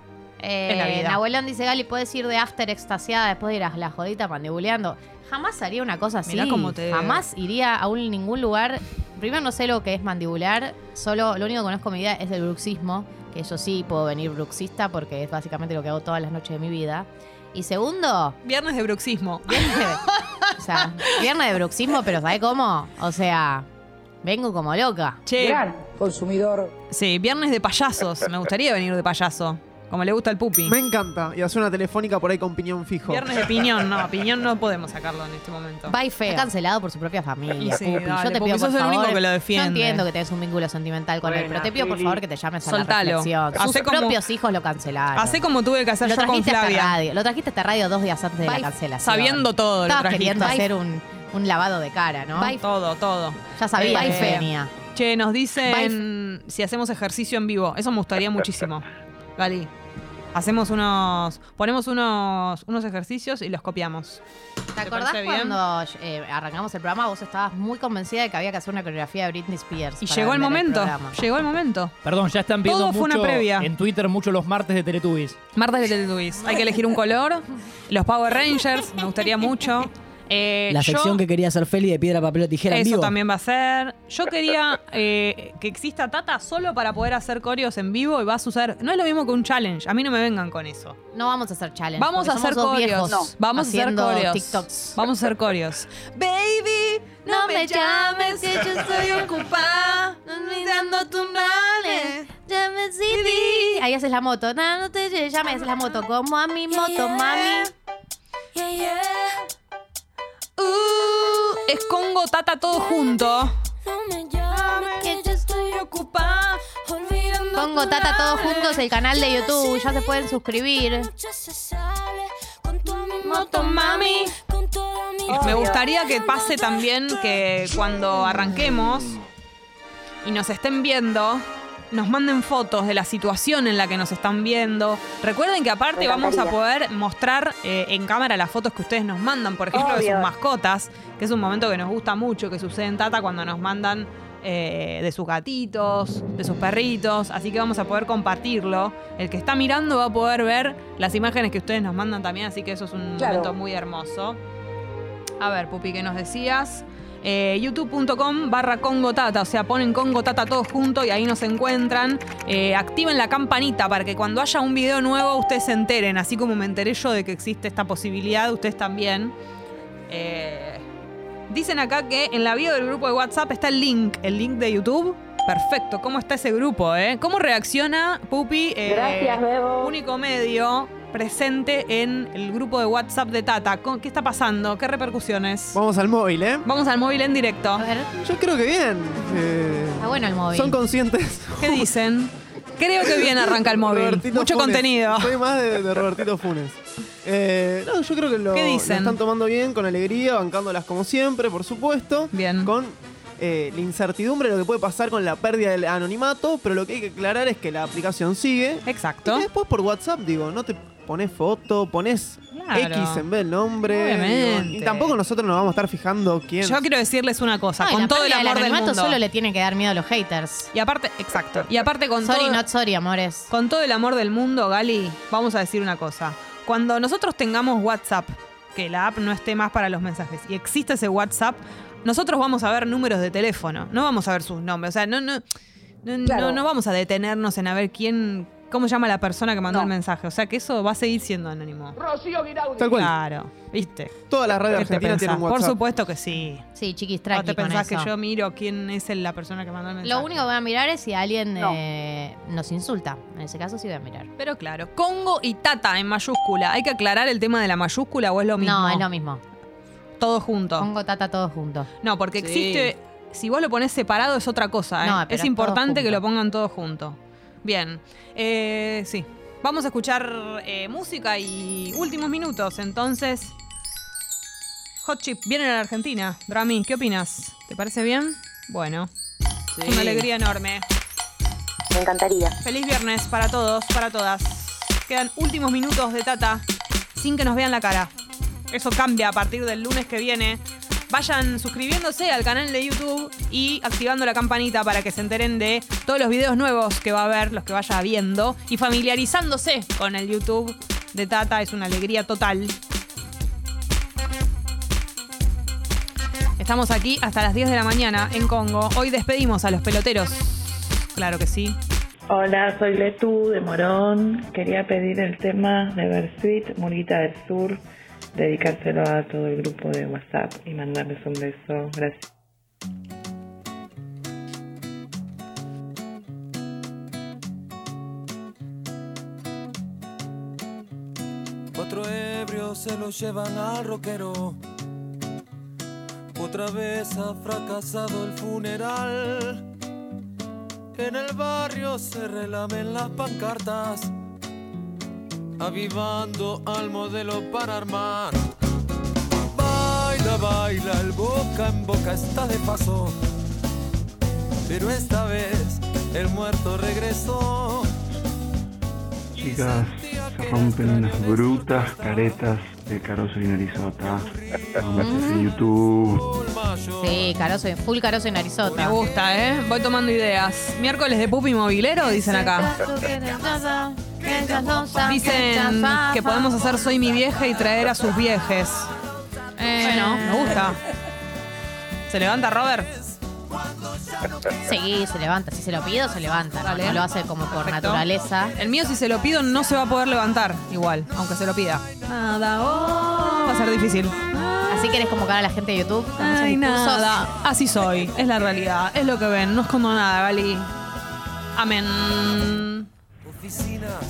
Eh, es la vida. Nahuelón dice, Gali, puedes ir de after extasiada después de ir a la jodita mandibuleando. Jamás haría una cosa así. Mirá cómo te- Jamás iría a un, ningún lugar. Primero no sé lo que es mandibular. Solo lo único que conozco en mi vida es el bruxismo. Que yo sí puedo venir bruxista porque es básicamente lo que hago todas las noches de mi vida. Y segundo... Viernes de bruxismo. Viernes de, o sea, viernes de bruxismo, pero ¿sabes cómo? O sea, vengo como loca. Che. consumidor. Sí, viernes de payasos. Me gustaría venir de payaso. Como le gusta al pupi. Me encanta. Y hacer una telefónica por ahí con piñón fijo. Viernes de piñón, no, piñón no podemos sacarlo en este momento. Va y feo. Está cancelado por su propia familia. Y sí, Pupi. dale, yo te Pupi, pido sos por el favor. único que lo defiende. Yo entiendo que tenés un vínculo sentimental con él, pero te pido por favor que te llames a Soltalo. la reflexión. Sus como- propios hijos lo cancelaron. Hacé como tuve que hacer lo yo con trajiste a esta Flavia. radio. Lo trajiste a esta radio dos días antes de Bye. la cancelación. Sabiendo todo lo Estabas trajiste. queriendo Bye. hacer un, un lavado de cara, ¿no? Todo, todo. Ya sabía Eh, que venía. Che, nos dicen si hacemos ejercicio en vivo. Eso me gustaría muchísimo. Gali. Hacemos unos. Ponemos unos, unos ejercicios y los copiamos. ¿Te acordás cuando eh, arrancamos el programa? Vos estabas muy convencida de que había que hacer una coreografía de Britney Spears. Y llegó el momento. llegó el momento. Perdón, ya están viendo Todo fue una previa. en Twitter mucho los martes de Teletubbies. Martes de Teletubbies. Hay que elegir un color. Los Power Rangers, me gustaría mucho. Eh, La yo- sección que quería hacer Feli de piedra, papel o tijera en Eso vivo. también va a ser. Yo quería eh, que exista Tata solo para poder hacer coreos en vivo y va a suceder. No es lo mismo que un challenge. A mí no me vengan con eso. No vamos a hacer challenge. Vamos a hacer coreos. viejos Vamos a hacer coreos. TikToks. Vamos a hacer coreos. Baby, no me llames que yo estoy ocupada. Olvidando tus males. Llame CD. Ahí haces la moto. No, no te llames, haces la moto. Como a mi moto, mami. Uh, es Congo Tata todo junto. Que yo estoy ocupada. Pongo Tata todos juntos el canal de YouTube. Ya se pueden suscribir. Moto mami. Me gustaría que pase también que cuando arranquemos y nos estén viendo, nos manden fotos de la situación en la que nos están viendo. Recuerden que aparte vamos a poder mostrar eh, en cámara las fotos que ustedes nos mandan, por ejemplo, de sus mascotas, que es un momento que nos gusta mucho, que sucede en Tata cuando nos mandan eh, de sus gatitos, de sus perritos, así que vamos a poder compartirlo. El que está mirando va a poder ver las imágenes que ustedes nos mandan también, así que eso es un Claro. momento muy hermoso. A ver, Pupi, ¿qué nos decías? Eh, youtube.com barra congotata, o sea, ponen congotata todos juntos y ahí nos encuentran. Eh, activen la campanita para que cuando haya un video nuevo ustedes se enteren, así como me enteré yo de que existe esta posibilidad, ustedes también. Eh, dicen acá que en la bio del grupo de WhatsApp está el link, el link de YouTube. Perfecto, ¿cómo está ese grupo? Eh? ¿Cómo reacciona Pupi? eh, Gracias, Bebo. Único medio presente en el grupo de WhatsApp de Tata. ¿Con- ¿Qué está pasando? ¿Qué repercusiones? Vamos al móvil, ¿eh? Vamos al móvil en directo. A ver. Yo creo que bien. Eh, Está bueno el móvil. son conscientes. ¿Qué dicen? Creo que bien arranca el móvil. Robertito Mucho Funes. contenido. Soy más de, de Robertito Funes. Eh, no, yo creo que lo, ¿Qué lo dicen? están tomando bien, con alegría, bancándolas como siempre, por supuesto. Bien. Con eh, la incertidumbre de lo que puede pasar con la pérdida del anonimato, pero lo que hay que aclarar es que la aplicación sigue. Exacto. Y después por WhatsApp, digo, no te pones foto, pones Claro. X en vez del nombre. Obviamente. y tampoco nosotros nos vamos a estar fijando quién. Yo quiero decirles una cosa, Ay, con la todo el amor del mundo. solo le tiene que dar miedo a los haters. Y aparte, exacto. Y aparte con Sorry, todo, not sorry, amores. con todo el amor del mundo, Gali, vamos a decir una cosa. Cuando nosotros tengamos WhatsApp, que la app no esté más para los mensajes, y existe ese WhatsApp, nosotros vamos a ver números de teléfono, no vamos a ver sus nombres. O sea, no, no, no, Claro. no, no vamos a detenernos en a ver quién, cómo llama la persona que mandó No. el mensaje. O sea, que eso va a seguir siendo anónimo. Tal cual. Claro, ¿viste? Todas las radios ¿Qué te argentinas tienen un Por WhatsApp. supuesto que sí. Sí, chiquis, ¿No tranqui te con pensás que yo miro quién es la persona que mandó el mensaje? Lo único que voy a mirar es si alguien No. eh, nos insulta. En ese caso sí voy a mirar. Pero claro, Congo y Tata en mayúscula. ¿Hay que aclarar el tema de la mayúscula o es lo mismo? No, es lo mismo. Todo junto. Pongo tata todos juntos. No, porque Sí. existe. Si vos lo pones separado es otra cosa. ¿eh? No, pero es importante todo que lo junto. pongan todos juntos. Bien. Eh, sí. Vamos a escuchar eh, música y últimos minutos. Entonces. Hot Chip viene a la Argentina. Drami, ¿qué opinas? ¿Te parece bien? Bueno. Es una alegría enorme. Me encantaría. Feliz viernes para todos, para todas. Quedan últimos minutos de Tata sin que nos vean la cara. Eso cambia a partir del lunes que viene. Vayan suscribiéndose al canal de YouTube y activando la campanita para que se enteren de todos los videos nuevos que va a haber, los que vaya viendo, y familiarizándose con el YouTube de Tata. Es una alegría total. Estamos aquí hasta las 10 de la mañana en Congo. Hoy despedimos a los peloteros. Claro que sí. Hola, soy Letú de Morón. Quería pedir el tema de Bersuit, Murguita del Sur, dedicárselo a todo el grupo de WhatsApp y mandarles un beso. Gracias. Cuatro ebrios se lo llevan al rockero. Otra vez ha fracasado el funeral. En el barrio se relamen las pancartas, avivando al modelo para armar. Baila, baila, el boca en boca está de paso. Pero esta vez el muerto regresó. Chicas, se rompen brutas caretas de Caroso y Narizota. Pónganse en YouTube. Sí, Caroso, full Caroso y Narizota. Me gusta, ¿eh? Voy tomando ideas. Miércoles de pupi movilero, dicen acá. Dicen que podemos hacer Soy mi vieja y traer a sus viejes. Bueno, me gusta. ¿Se levanta Robert? Sí, se levanta. Si se lo pido, se levanta. Dale. No lo hace como por Perfecto. naturaleza. El mío, si se lo pido, no se va a poder levantar igual, aunque se lo pida. Nada, oh, va a ser difícil. Así querés convocar a la gente de YouTube. con esos Ay, discursos. nada. Así soy. Es la realidad. Es lo que ven. No escondo nada, Gali. Amén.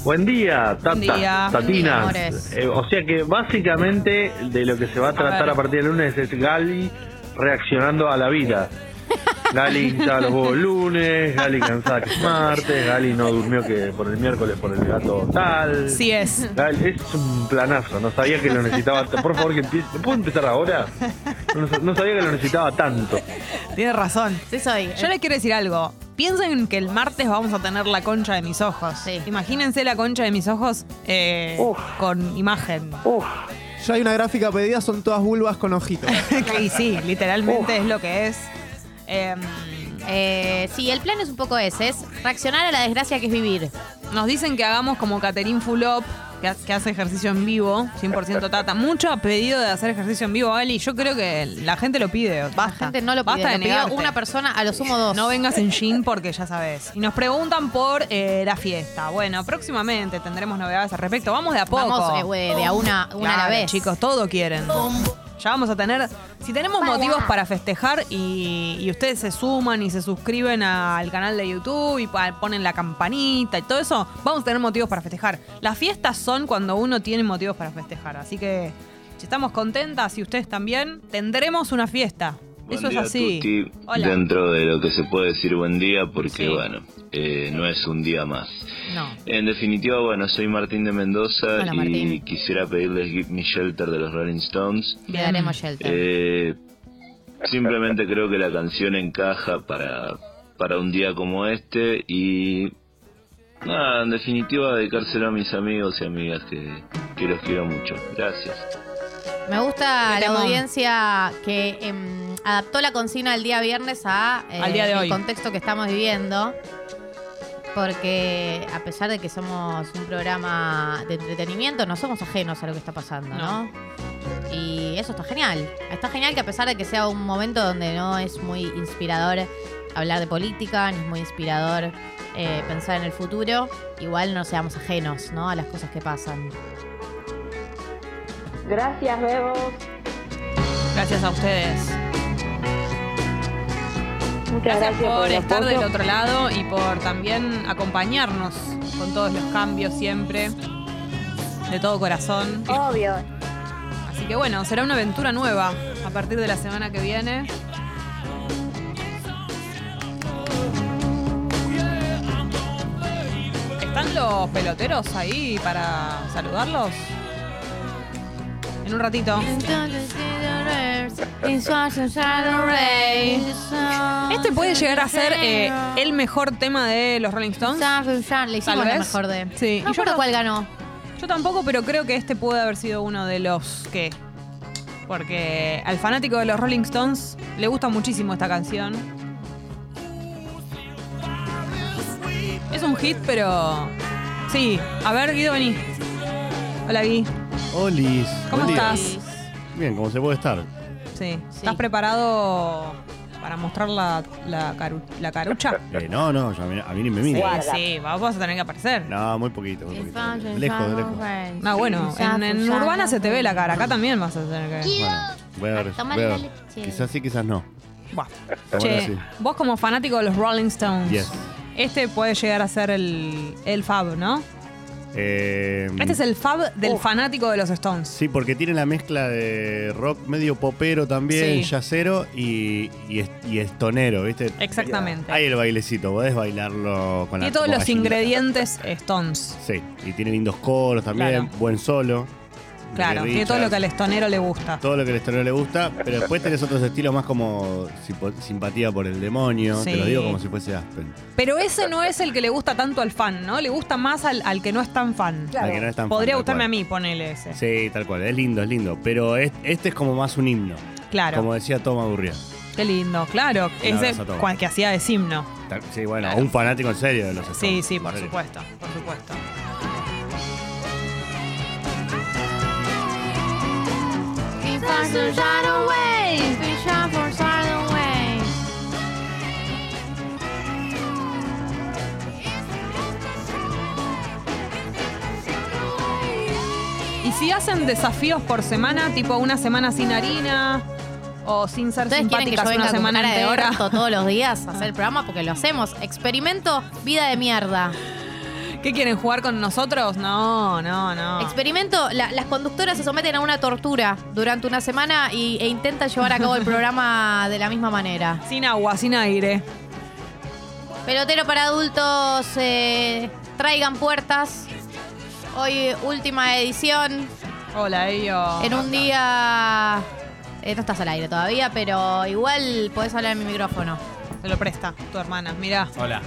Buen día, Tata, Buen día. Tatinas. Buen día, amores. Eh, o sea que básicamente de lo que se va a tratar ver. a, partir del lunes es Gali reaccionando a la vida. Gali hinchada los huevos lunes, Gali cansada que es martes, Gali no durmió que por el miércoles por el gato tal. Sí es. Gali, es un planazo, no sabía que lo necesitaba. Por favor, que empiece. ¿Puedo empezar ahora? No, no sabía que lo necesitaba tanto. Tienes razón. Sí soy. Yo les quiero decir algo. Piensen que el martes vamos a tener la concha de mis ojos. Imagínense la concha de mis ojos eh, con imagen. Ya hay una gráfica pedida, son todas vulvas con ojitos. y sí, literalmente es lo que es. Eh, Eh, sí, el plan es un poco ese, es reaccionar a la desgracia que es vivir. Nos dicen que hagamos como Caterín Fulop, que, ha- que hace ejercicio en vivo, 100% tata. Mucho pedido de hacer ejercicio en vivo, Ali. Yo creo que la gente lo pide. Basta. La gente no lo pide, Basta de lo pidió negarte. una persona, a lo sumo dos. No vengas en jean porque ya sabes. Y nos preguntan por eh, la fiesta. Bueno, próximamente tendremos novedades al respecto. Vamos de a poco. Vamos, eh, de a una- una a la vez. Chicos, todo quieren. Ya vamos a tener. Si tenemos motivos para festejar y, y ustedes se suman y se suscriben al canal de YouTube y ponen la campanita y todo eso, vamos a tener motivos para festejar. Las fiestas son cuando uno tiene motivos para festejar. Así que si estamos contentas y ustedes también, tendremos una fiesta. Eso es así. Tuti. Hola. Dentro de lo que se puede decir buen día, porque Sí. bueno, eh, no es un día más. No. En definitiva, bueno, soy Martín de Mendoza Hola, y Martín. quisiera pedirles Give Me Shelter de los Rolling Stones. Le daremos shelter. Eh, simplemente creo que la canción encaja para, para un día como este y nada, en definitiva dedicárselo a mis amigos y amigas que, que los quiero mucho. Gracias. Me gusta la audiencia que em, adaptó la consigna del día viernes a, eh, Al día de el hoy. contexto que estamos viviendo. Porque a pesar de que somos un programa de entretenimiento, no somos ajenos a lo que está pasando, ¿no? Y eso está genial. Está genial que a pesar de que sea un momento donde no es muy inspirador hablar de política, ni es muy inspirador eh, pensar en el futuro, igual no seamos ajenos, ¿no? A las cosas que pasan. Gracias, Bebos. Gracias a ustedes. Muchas Gracias, gracias, por estar apoyo. del otro lado y por también acompañarnos con todos los cambios siempre. De todo corazón. Obvio. Así que bueno, será una aventura nueva a partir de la semana que viene. ¿Están los peloteros ahí para saludarlos? En un ratito. Este puede llegar a ser eh, el mejor tema de los Rolling Stones. Le hicimos la mejor de. Sí. No y yo recuerdo cuál ganó. Yo tampoco, pero creo que este puede haber sido uno de los que. Porque al fanático de los Rolling Stones le gusta muchísimo esta canción. Es un hit, pero. Sí. A ver, Guido, vení. Hola, Gui. Olis. ¿Cómo buen día. estás? Bien, ¿cómo se puede estar? Sí. ¿Estás preparado para mostrar la, la, caru- la carucha? Eh, no, no, yo a, mí, a mí ni me Sí, mira. sí, vamos a tener que aparecer. No, muy poquito, muy poquito. Lejos, de lejos. No, bueno, en, en Urbana se te ve la cara, acá también vas a tener que. Bueno, voy a ver. Tomale voy a la ver. leche. Quizás sí, quizás no. Buah. Ahora Che, sí. vos como fanático de los Rolling Stones, Yes. este puede llegar a ser el, el fab, ¿no? Eh, Este es el fab del fanático de los Stones. Sí, porque tiene la mezcla de rock medio popero también, Sí. yacero y, y, es- y estonero, ¿viste? Exactamente. Hay el bailecito, podés bailarlo con la Tiene todos los ingredientes Stones. Sí, y tiene lindos coros también, Claro. buen solo. Claro, tiene todo lo que al estonero le gusta. Todo lo que al estonero le gusta, pero después tenés otros estilos más como simpatía por el demonio, te Sí. lo digo como si fuese Aspen. Pero ese no es el que le gusta tanto al fan, ¿no? Le gusta más al, al que no es tan fan. Al que no es tan fan, Podría gustarme cual. a mí, ponele ese. Sí, tal cual, es lindo, es lindo, pero es- este es como más un himno. Claro. Como decía Toma Gurría. Qué lindo, claro. Ese que hacía de himno. Sí, bueno, un fanático en serio de los Sí, Stones, sí, en por serio. supuesto, por supuesto. Y si hacen desafíos por semana, tipo una semana sin harina o sin ser ¿Ustedes quieren que yo simpáticas venga una con semana cara de entera. orto todos los días a hacer el programa? Porque lo hacemos. Experimento vida de mierda. ¿Qué quieren jugar con nosotros? No, no, no. Experimento, la- las conductoras se someten a una tortura durante una semana y, e intentan llevar a cabo el programa de la misma manera. Sin agua, sin aire. Pelotero para adultos, eh, traigan puertas. Hoy última edición. Hola, ellos. En un día... eh, no estás al aire todavía, pero igual podés hablar en mi micrófono. Te lo presta tu hermana, mirá. Hola,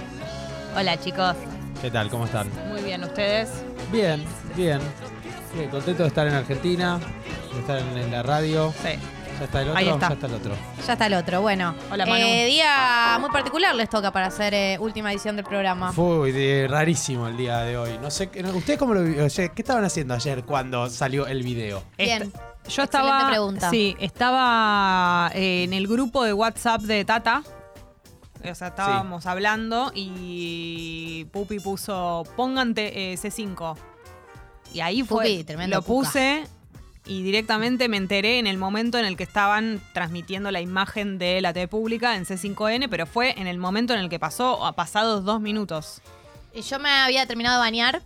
Hola, chicos. ¿Qué tal? ¿Cómo están? Muy bien, ¿ustedes? Bien, bien. Bien, contento de estar en Argentina, de estar en, en la radio. Sí. ¿Ya está el otro? Ahí está. Ya está el otro. Ya está el otro. Bueno, Hola, Manu. eh, día muy particular les toca para hacer eh, última edición del programa. Fue de- rarísimo el día de hoy. No sé, ¿ustedes cómo lo vi- oye, ¿Qué estaban haciendo ayer cuando salió el video? Bien. Yo estaba. pregunta. Sí, estaba eh, en el grupo de WhatsApp de Tata. O sea, estábamos hablando y Pupi puso póngante eh, C5. Y ahí fue. Pupi, tremendo lo puse y directamente me enteré en el momento en el que estaban transmitiendo la imagen de la TV pública en C5N, pero fue en el momento en el que pasó, a pasados dos minutos. Y Yo me había terminado de bañar.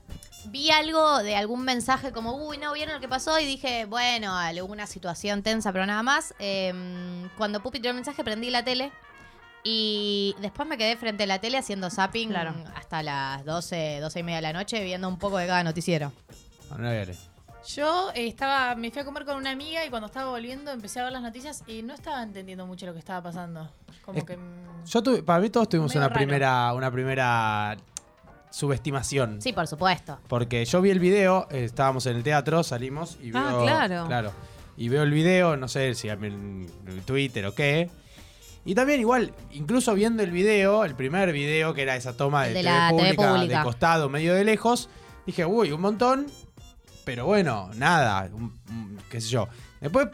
Vi algo de algún mensaje como, uy, no vieron lo que pasó. Y dije, bueno, alguna situación tensa, pero nada más. Em, cuando Pupi tiró el mensaje, prendí la tele. Y después me quedé frente a la tele haciendo zapping Claro. hasta las 12, 12 y media de la noche, viendo un poco de cada noticiero. No, no, no. Yo eh, estaba, me fui a comer con una amiga y cuando estaba volviendo empecé a ver las noticias y no estaba entendiendo mucho lo que estaba pasando. Como Es- que mm, Yo tuve- para mí todos tuvimos una raro. primera, una primera subestimación. Sí, por supuesto. Porque yo vi el video, eh, estábamos en el teatro, salimos y Ah, veo. claro. Claro. Y veo el video, no sé si en Twitter o qué. Y también igual, incluso viendo el video, el primer video que era esa toma de, de TV, la TV pública, pública. de costado, medio de lejos, dije, uy, un montón, pero bueno, nada, un- un- qué sé yo. Después,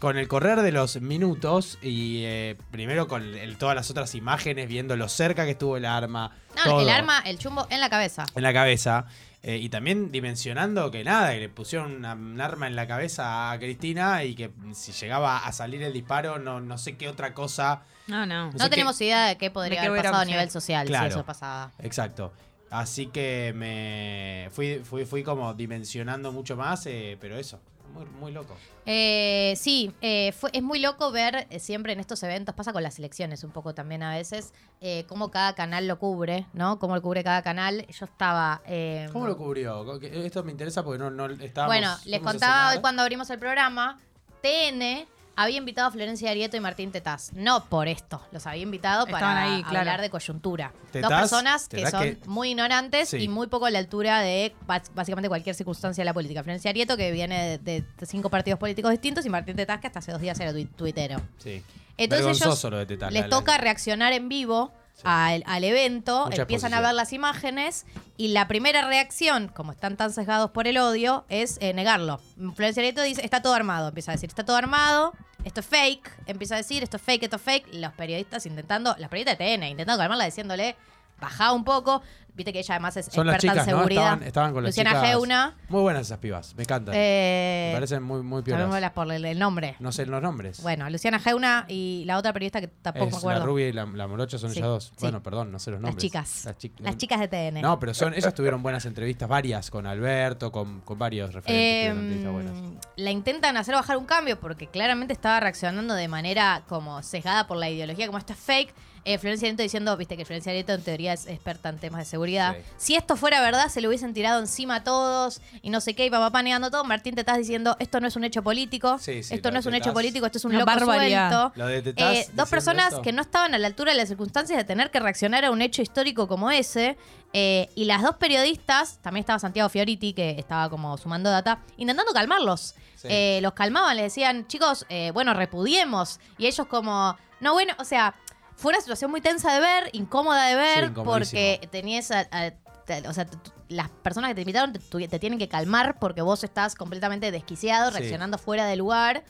con el correr de los minutos y eh, primero con el- todas las otras imágenes, viendo lo cerca que estuvo el arma, No, todo el arma, el chumbo en la cabeza. en la cabeza. Eh, y también dimensionando que nada, que le pusieron una- un arma en la cabeza a Cristina y que si llegaba a salir el disparo, no, no sé qué otra cosa. No, no. No tenemos idea de qué podría De qué haber pasado a nivel social Claro. si eso pasaba. Exacto. Así que me fui, fui, fui como dimensionando mucho más, eh, pero eso, muy, muy loco. Eh, sí, eh, fue, es muy loco ver eh, siempre en estos eventos, pasa con las elecciones un poco también a veces, eh, cómo cada canal lo cubre, ¿no? Cómo lo cubre cada canal. Yo estaba... eh, ¿Cómo lo cubrió? Esto me interesa porque no, no estábamos... bueno, les contaba hoy cuando abrimos el programa, TN había invitado a Florencia Arieto y Martín Tetaz. No por esto, los había invitado para Estaban ahí, claro. hablar de coyuntura. Tetaz- Dos personas que son que- muy ignorantes Sí. y muy poco a la altura de básicamente cualquier circunstancia de la política. Florencia Arieto, que viene de, de cinco partidos políticos distintos, y Martín Tetaz, que hasta hace dos días era tui- tuitero. Sí. Entonces ellos Vergonzoso lo de Tetaz, les la- la- toca reaccionar en vivo al, al evento, Mucha empiezan a ver las imágenes y la primera reacción, como están tan sesgados por el odio, es eh, negarlo. Florencia dice, está todo armado, empieza a decir, está todo armado, esto es fake, empieza a decir, esto es fake, esto es fake. Los periodistas intentando, las periodistas de TN, intentando calmarla diciéndole, bajá un poco. Viste que ella además es Son las experta chicas, en ¿no? seguridad. Estaban, estaban con las Luciana chicas. Geuna. Muy buenas esas pibas, me encantan. Eh, me parecen muy, muy piolas. Por el, el nombre. No sé los nombres. Bueno, Luciana Geuna y la otra periodista que tampoco me Es acuerdo. la rubia y la, la morocha son Sí, ellas dos. sí. Bueno, perdón, no sé los Las nombres. chicas. Las, chi- Las chicas de TN. No, pero son, ellas tuvieron buenas entrevistas, varias, con Alberto, con, con varios referentes. Eh, buenas. la intentan hacer bajar un cambio porque claramente estaba reaccionando de manera como sesgada por la ideología, como esto es fake. Eh, Florencia Arieto diciendo, viste que Florencia Arieto en teoría es experta en temas de seguridad. Sí. Si esto fuera verdad, se le hubiesen tirado encima a todos y no sé qué, y papá negando todo. Martín te estás diciendo, esto no es un hecho político, Sí, sí, esto lo no es un hecho político, esto es un Una loco barbaridad. suelto. Lo de Eh, dos personas esto. que no estaban a la altura de las circunstancias de tener que reaccionar a un hecho histórico como ese. eh, y las dos periodistas, también estaba Santiago Fioriti, que estaba como sumando data, intentando calmarlos. Sí. Eh, los calmaban, les decían, chicos, eh, bueno, repudiemos. Y ellos como, no, bueno, o sea, fue una situación muy tensa de ver, incómoda de ver, porque tenías a- a- te- o sea, las personas que te invitaron te, tienen que calmar porque vos estás completamente desquiciado, Sí. reaccionando fuera de lugar.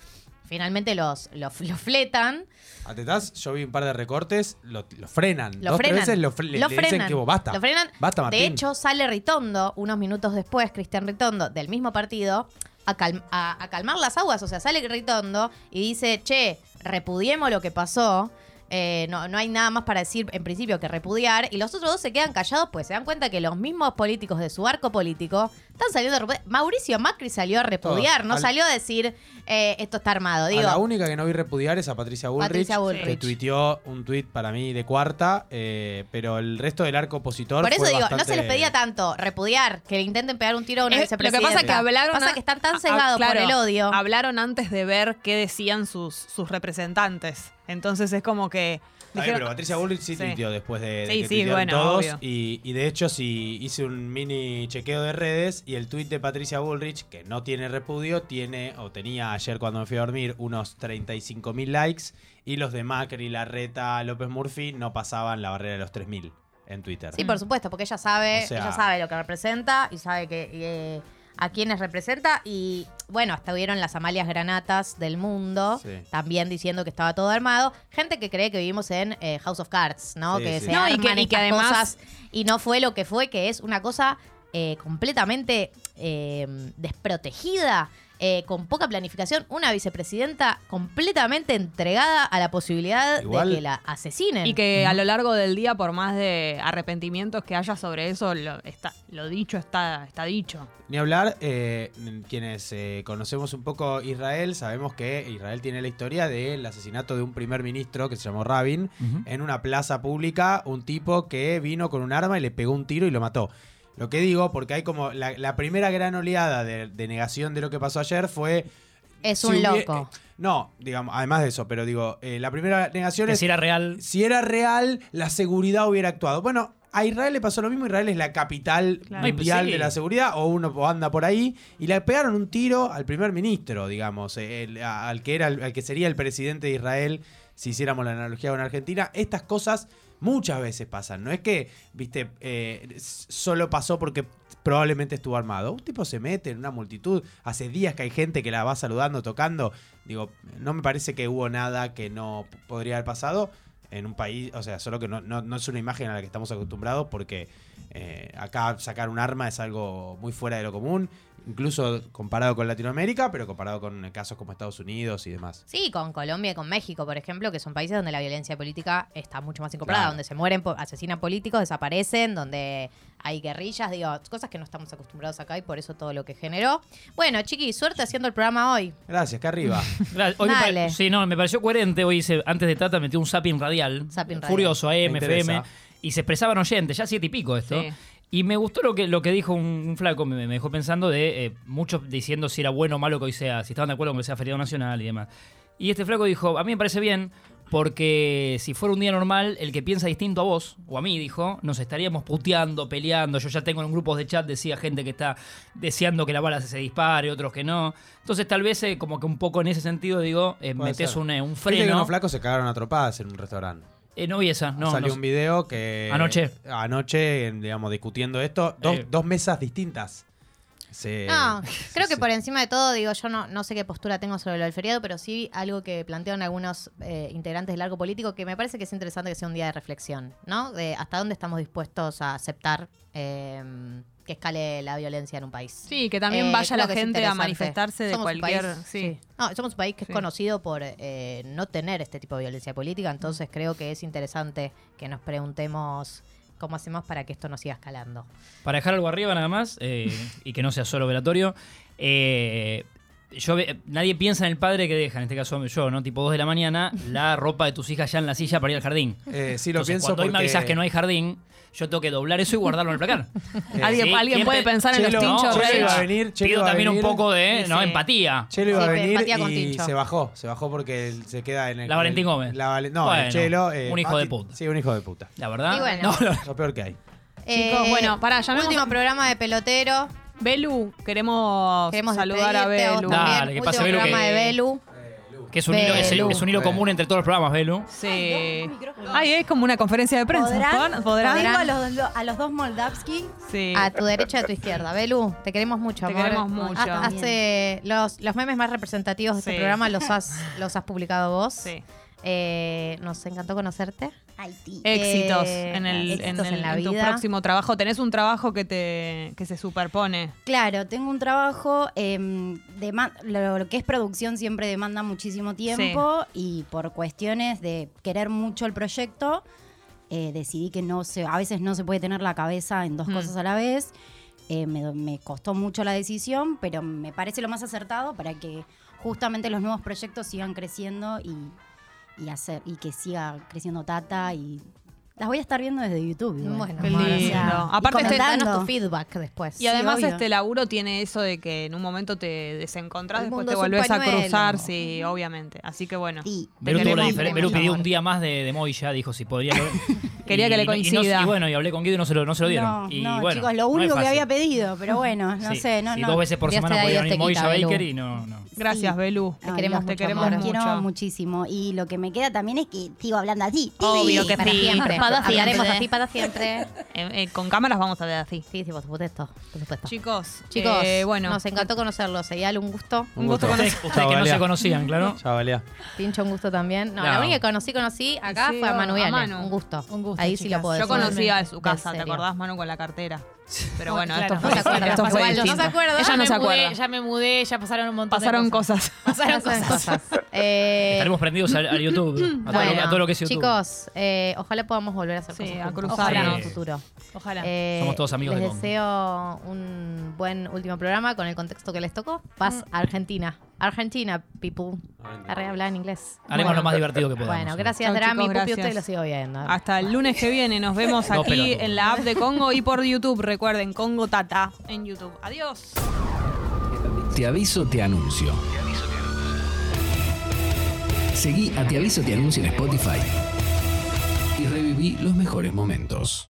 Finalmente los, los, los fletan. A Tetaz, yo vi un par de recortes, lo, lo frenan. Lo Dos, frenan. tres veces lo, fre- Lo le dicen que vos basta. Lo frenan. Basta, Martín. De hecho, sale Ritondo unos minutos después, Cristian Ritondo, del mismo partido, a, calm- a- a calmar las aguas. O sea, sale Ritondo y dice, che, repudiemos lo que pasó. Eh, no, no hay nada más para decir en principio que repudiar. Y los otros dos se quedan callados, pues se dan cuenta que los mismos políticos de su arco político están saliendo a repudiar. Mauricio Macri salió a repudiar, Todos. no Al- salió a decir eh, esto está armado. Digo, a la única que no vi repudiar es a Patricia Bullrich, Patricia Bullrich. que tuiteó un tuit para mí de cuarta, eh, pero el resto del arco opositor Por eso fue digo, no bastante- se les pedía tanto repudiar, que le intenten pegar un tiro a una Es- lo que vicepresidenta. pasa es que hablaron. Pasa a- que están tan cegados claro, por el odio. Hablaron antes de ver qué decían sus, sus representantes. Entonences es como que. Pero Patricia Bullrich sí, Sí. tuiteó después de, de Sí, que sí, bueno, todos. Y, y de hecho, sí hice un mini chequeo de redes y el tuit de Patricia Bullrich, que no tiene repudio, tiene, o tenía ayer cuando me fui a dormir, unos 35 mil likes. Y los de Macri, Larreta, López Murphy no pasaban la barrera de los 3.000 en Twitter. Sí, por supuesto, porque ella sabe, O sea- ella sabe lo que representa y sabe que eh, a quienes representa. Y bueno, hasta hubieron las Amalias Granatas del mundo, Sí. también diciendo que estaba todo armado. Gente que cree que vivimos en eh, House of Cards, ¿no? Sí, que sí. se No, y que- y que estas además- cosas y no fue lo que fue, que es una cosa eh, completamente eh, desprotegida. Eh, con poca planificación, una vicepresidenta completamente entregada a la posibilidad Igual- de que la asesinen. Y que a lo largo del día, por más de arrepentimientos que haya sobre eso, lo, está, lo dicho está, está dicho. Ni hablar, eh, quienes eh, conocemos un poco Israel, sabemos que Israel tiene la historia del asesinato de un primer ministro que se llamó Rabin en una plaza pública, un tipo que vino con un arma y le pegó un tiro y lo mató. Lo que digo, porque hay como la, la primera gran oleada de, de negación de lo que pasó ayer fue... Es si un loco. No, digamos, además de eso, pero digo, eh, la primera negación Que es si era real. si era real, la seguridad hubiera actuado. Bueno, a Israel le pasó lo mismo. Israel es la capital Claro. mundial pues sí. de la seguridad, o uno anda por ahí, y le pegaron un tiro al primer ministro, digamos, eh, el- al que era al que sería el presidente de Israel, si hiciéramos la analogía con Argentina. Estas cosas muchas veces pasan. No es que, viste, eh, solo pasó porque probablemente estuvo armado. Un tipo se mete en una multitud. Hace días que hay gente que la va saludando, tocando. Digo, no me parece que hubo nada que no podría haber pasado en un país, o sea, solo que no, no- no es una imagen a la que estamos acostumbrados porque eh, acá sacar un arma es algo muy fuera de lo común, incluso comparado con Latinoamérica, pero comparado con casos como Estados Unidos y demás. Sí, con Colombia y con México, por ejemplo, que son países donde la violencia política está mucho más incorporada, Claro. donde se mueren, asesinan políticos, desaparecen, donde hay guerrillas, digo, cosas que no estamos acostumbrados acá y por eso todo lo que generó. Bueno, chiqui, suerte haciendo el programa hoy. Gracias, acá arriba. Hoy me Dale. sí, no, me pareció coherente. Hoy hice, antes de Tata metió un zapping radial. Zapping radial. Furioso, AM. FM. Y se expresaban oyentes, ya siete y pico esto. Sí. Y me gustó lo que, lo que dijo un, un flaco, me, me dejó pensando de eh, muchos diciendo si era bueno o malo que hoy sea, si estaban de acuerdo con que sea feriado nacional y demás. Y este flaco dijo, a mí me parece bien, porque si fuera un día normal, el que piensa distinto a vos, o a mí, dijo, nos estaríamos puteando, peleando. Yo ya tengo en grupos de chat, decía gente que está deseando que la bala se dispare, otros que no. Entonces tal vez eh, como que un poco en ese sentido, digo, eh, metes un, eh, un freno. unos flacos se cagaron a tropadas en un restaurante. Eh, no vi esa, no. Salió no un video que. Anoche. Anoche, digamos, discutiendo esto. Dos, Eh. dos mesas distintas. Se- No, creo que por encima de todo, digo, yo no, no sé qué postura tengo sobre lo del feriado, pero sí algo que plantean algunos eh, integrantes del arco político que me parece que es interesante que sea un día de reflexión, ¿no? De hasta dónde estamos dispuestos a aceptar eh, que escale la violencia en un país. Sí, que también Eh, vaya la gente a manifestarse de Somos un cualquier- país- sí. No, somos un país que Sí. es conocido por eh, no tener este tipo de violencia política, entonces creo que es interesante que nos preguntemos cómo hacemos para que esto no siga escalando. Para dejar algo arriba nada más, eh, y que no sea solo velatorio, eh, yo ve- nadie piensa en el padre que deja, en este caso yo, ¿no? Tipo 2 de la mañana, la ropa de tus hijas ya en la silla para ir al jardín. Eh, sí, lo Entonces, pienso cuando hoy me avisas que no hay jardín, yo tengo que doblar eso y guardarlo en el placar. Alguien- Sí, alguien ¿quién puede pensar en los Chelo, tinchos Chelo iba a venir, Chelo Pido iba a también un poco de ¿no? Sí. empatía. Chelo iba a venir empatía con y se bajó. Se bajó porque se queda en el. La Valentín Gómez. La no, Bueno, el Chelo. eh, un hijo de puta. Sí, un hijo de puta. La verdad. Y bueno. No. Lo peor que hay. Chicos, bueno, pará, llamemos- Último programa de pelotero. Belu, queremos, Queremos saludar a Belu. Dale, que pase Belu, programa que- de Belu. Que es un, hilo, es, Belu. es un hilo común entre todos los programas, Belu. Sí. Ay, es como una conferencia de prensa. ¿Podrán? ¿Podrán? Tengo a los, a los dos Moldavski. Sí. A tu derecha y a tu izquierda. Belu, te queremos mucho, Te amor. queremos mucho. Ha- Hace los, los memes más representativos de este programa los has, los has publicado vos. Sí. Eh, nos encantó conocerte. Haití. Éxitos Eh, en, el, en, éxitos el- en la en tu vida. próximo trabajo. Tenés un trabajo que te que se superpone. Claro, tengo un trabajo, eh, lo, lo que es producción siempre demanda muchísimo tiempo y por cuestiones de querer mucho el proyecto, eh, decidí que no se, a veces no se puede tener la cabeza en dos Mm. cosas a la vez. Eh, me, me costó mucho la decisión, pero me parece lo más acertado para que justamente los nuevos proyectos sigan creciendo y, y hacer y que siga creciendo Tata y las voy a estar viendo desde YouTube. igual. Bueno, Qué amor, o sea, lindo. y Aparte, este- danos tu feedback después. Y además obvio. este laburo tiene eso de que en un momento te desencontrás, El después mundo te es un volvés a pañuelo. cruzar, sí, obviamente. Así que bueno. Sí. Belú, tuvo la queremos diferen- mucho, Belú pidió un día más de, de Moya, dijo si podría. Quería que le y no- y no- coincida. Y, bueno, y hablé con Guido y no se lo, no se lo dieron. No, y no, bueno, chicos, lo no es único que fácil. había pedido, pero bueno, no Sí, sé, no, sí, no. dos veces por Dios semana da podía Dios venir te Moya quita, Belú. Baker y no, no. Gracias, Sí. Belú. Te queremos te mucho, queremos amor. Los quiero muchísimo. Y lo que me queda también es que sigo hablando así. Obvio que para sí. siempre. Para Hablaremos siempre. así para siempre. Eh, eh, con cámaras vamos a ver así. Sí, sí, por supuesto. Por supuesto. Chicos, Chicos, eh, bueno. nos encantó conocerlos. Serial, un gusto. Un gusto conocer. ustedes que no se conocían, claro. Pincho, un gusto también. No, No. la única que conocí, conocí acá Sí, fue a Manu a Viale. Manu. Un gusto. Un gusto, Ahí sí lo puedo Yo decir. conocía a su casa, ¿te acordás, Manu, con la cartera? Pero bueno, Claro, esto no fue, se acuerda, esto fue igual, no se acuerda. Ella ya no me se mudé, acuerda. ya me mudé, ya pasaron un montón Pasaron de cosas. cosas. Pasaron cosas. cosas. Eh, Estaremos prendidos al, al YouTube, a, todo lo, bueno, a todo lo que es YouTube. chicos, eh, ojalá podamos volver a hacer Sí, cosas a cruzarnos. Ojalá en el futuro. Ojalá. Eh, Somos todos amigos Les de Congo. deseo un buen último programa con el contexto que les tocó. Paz a Argentina. Argentina, people. Arre hablar en inglés. Haremos lo más divertido que podamos. Bueno, gracias, Chau, Drami. chicos, Pupi, usted lo sigo viendo. Hasta el lunes que viene nos vemos No, aquí pelotudo. en la app de Congo y por YouTube. Recuerden, Congo Tata en YouTube. Adiós. Te aviso, te anuncio. Seguí a Te aviso, te anuncio en Spotify y reviví los mejores momentos.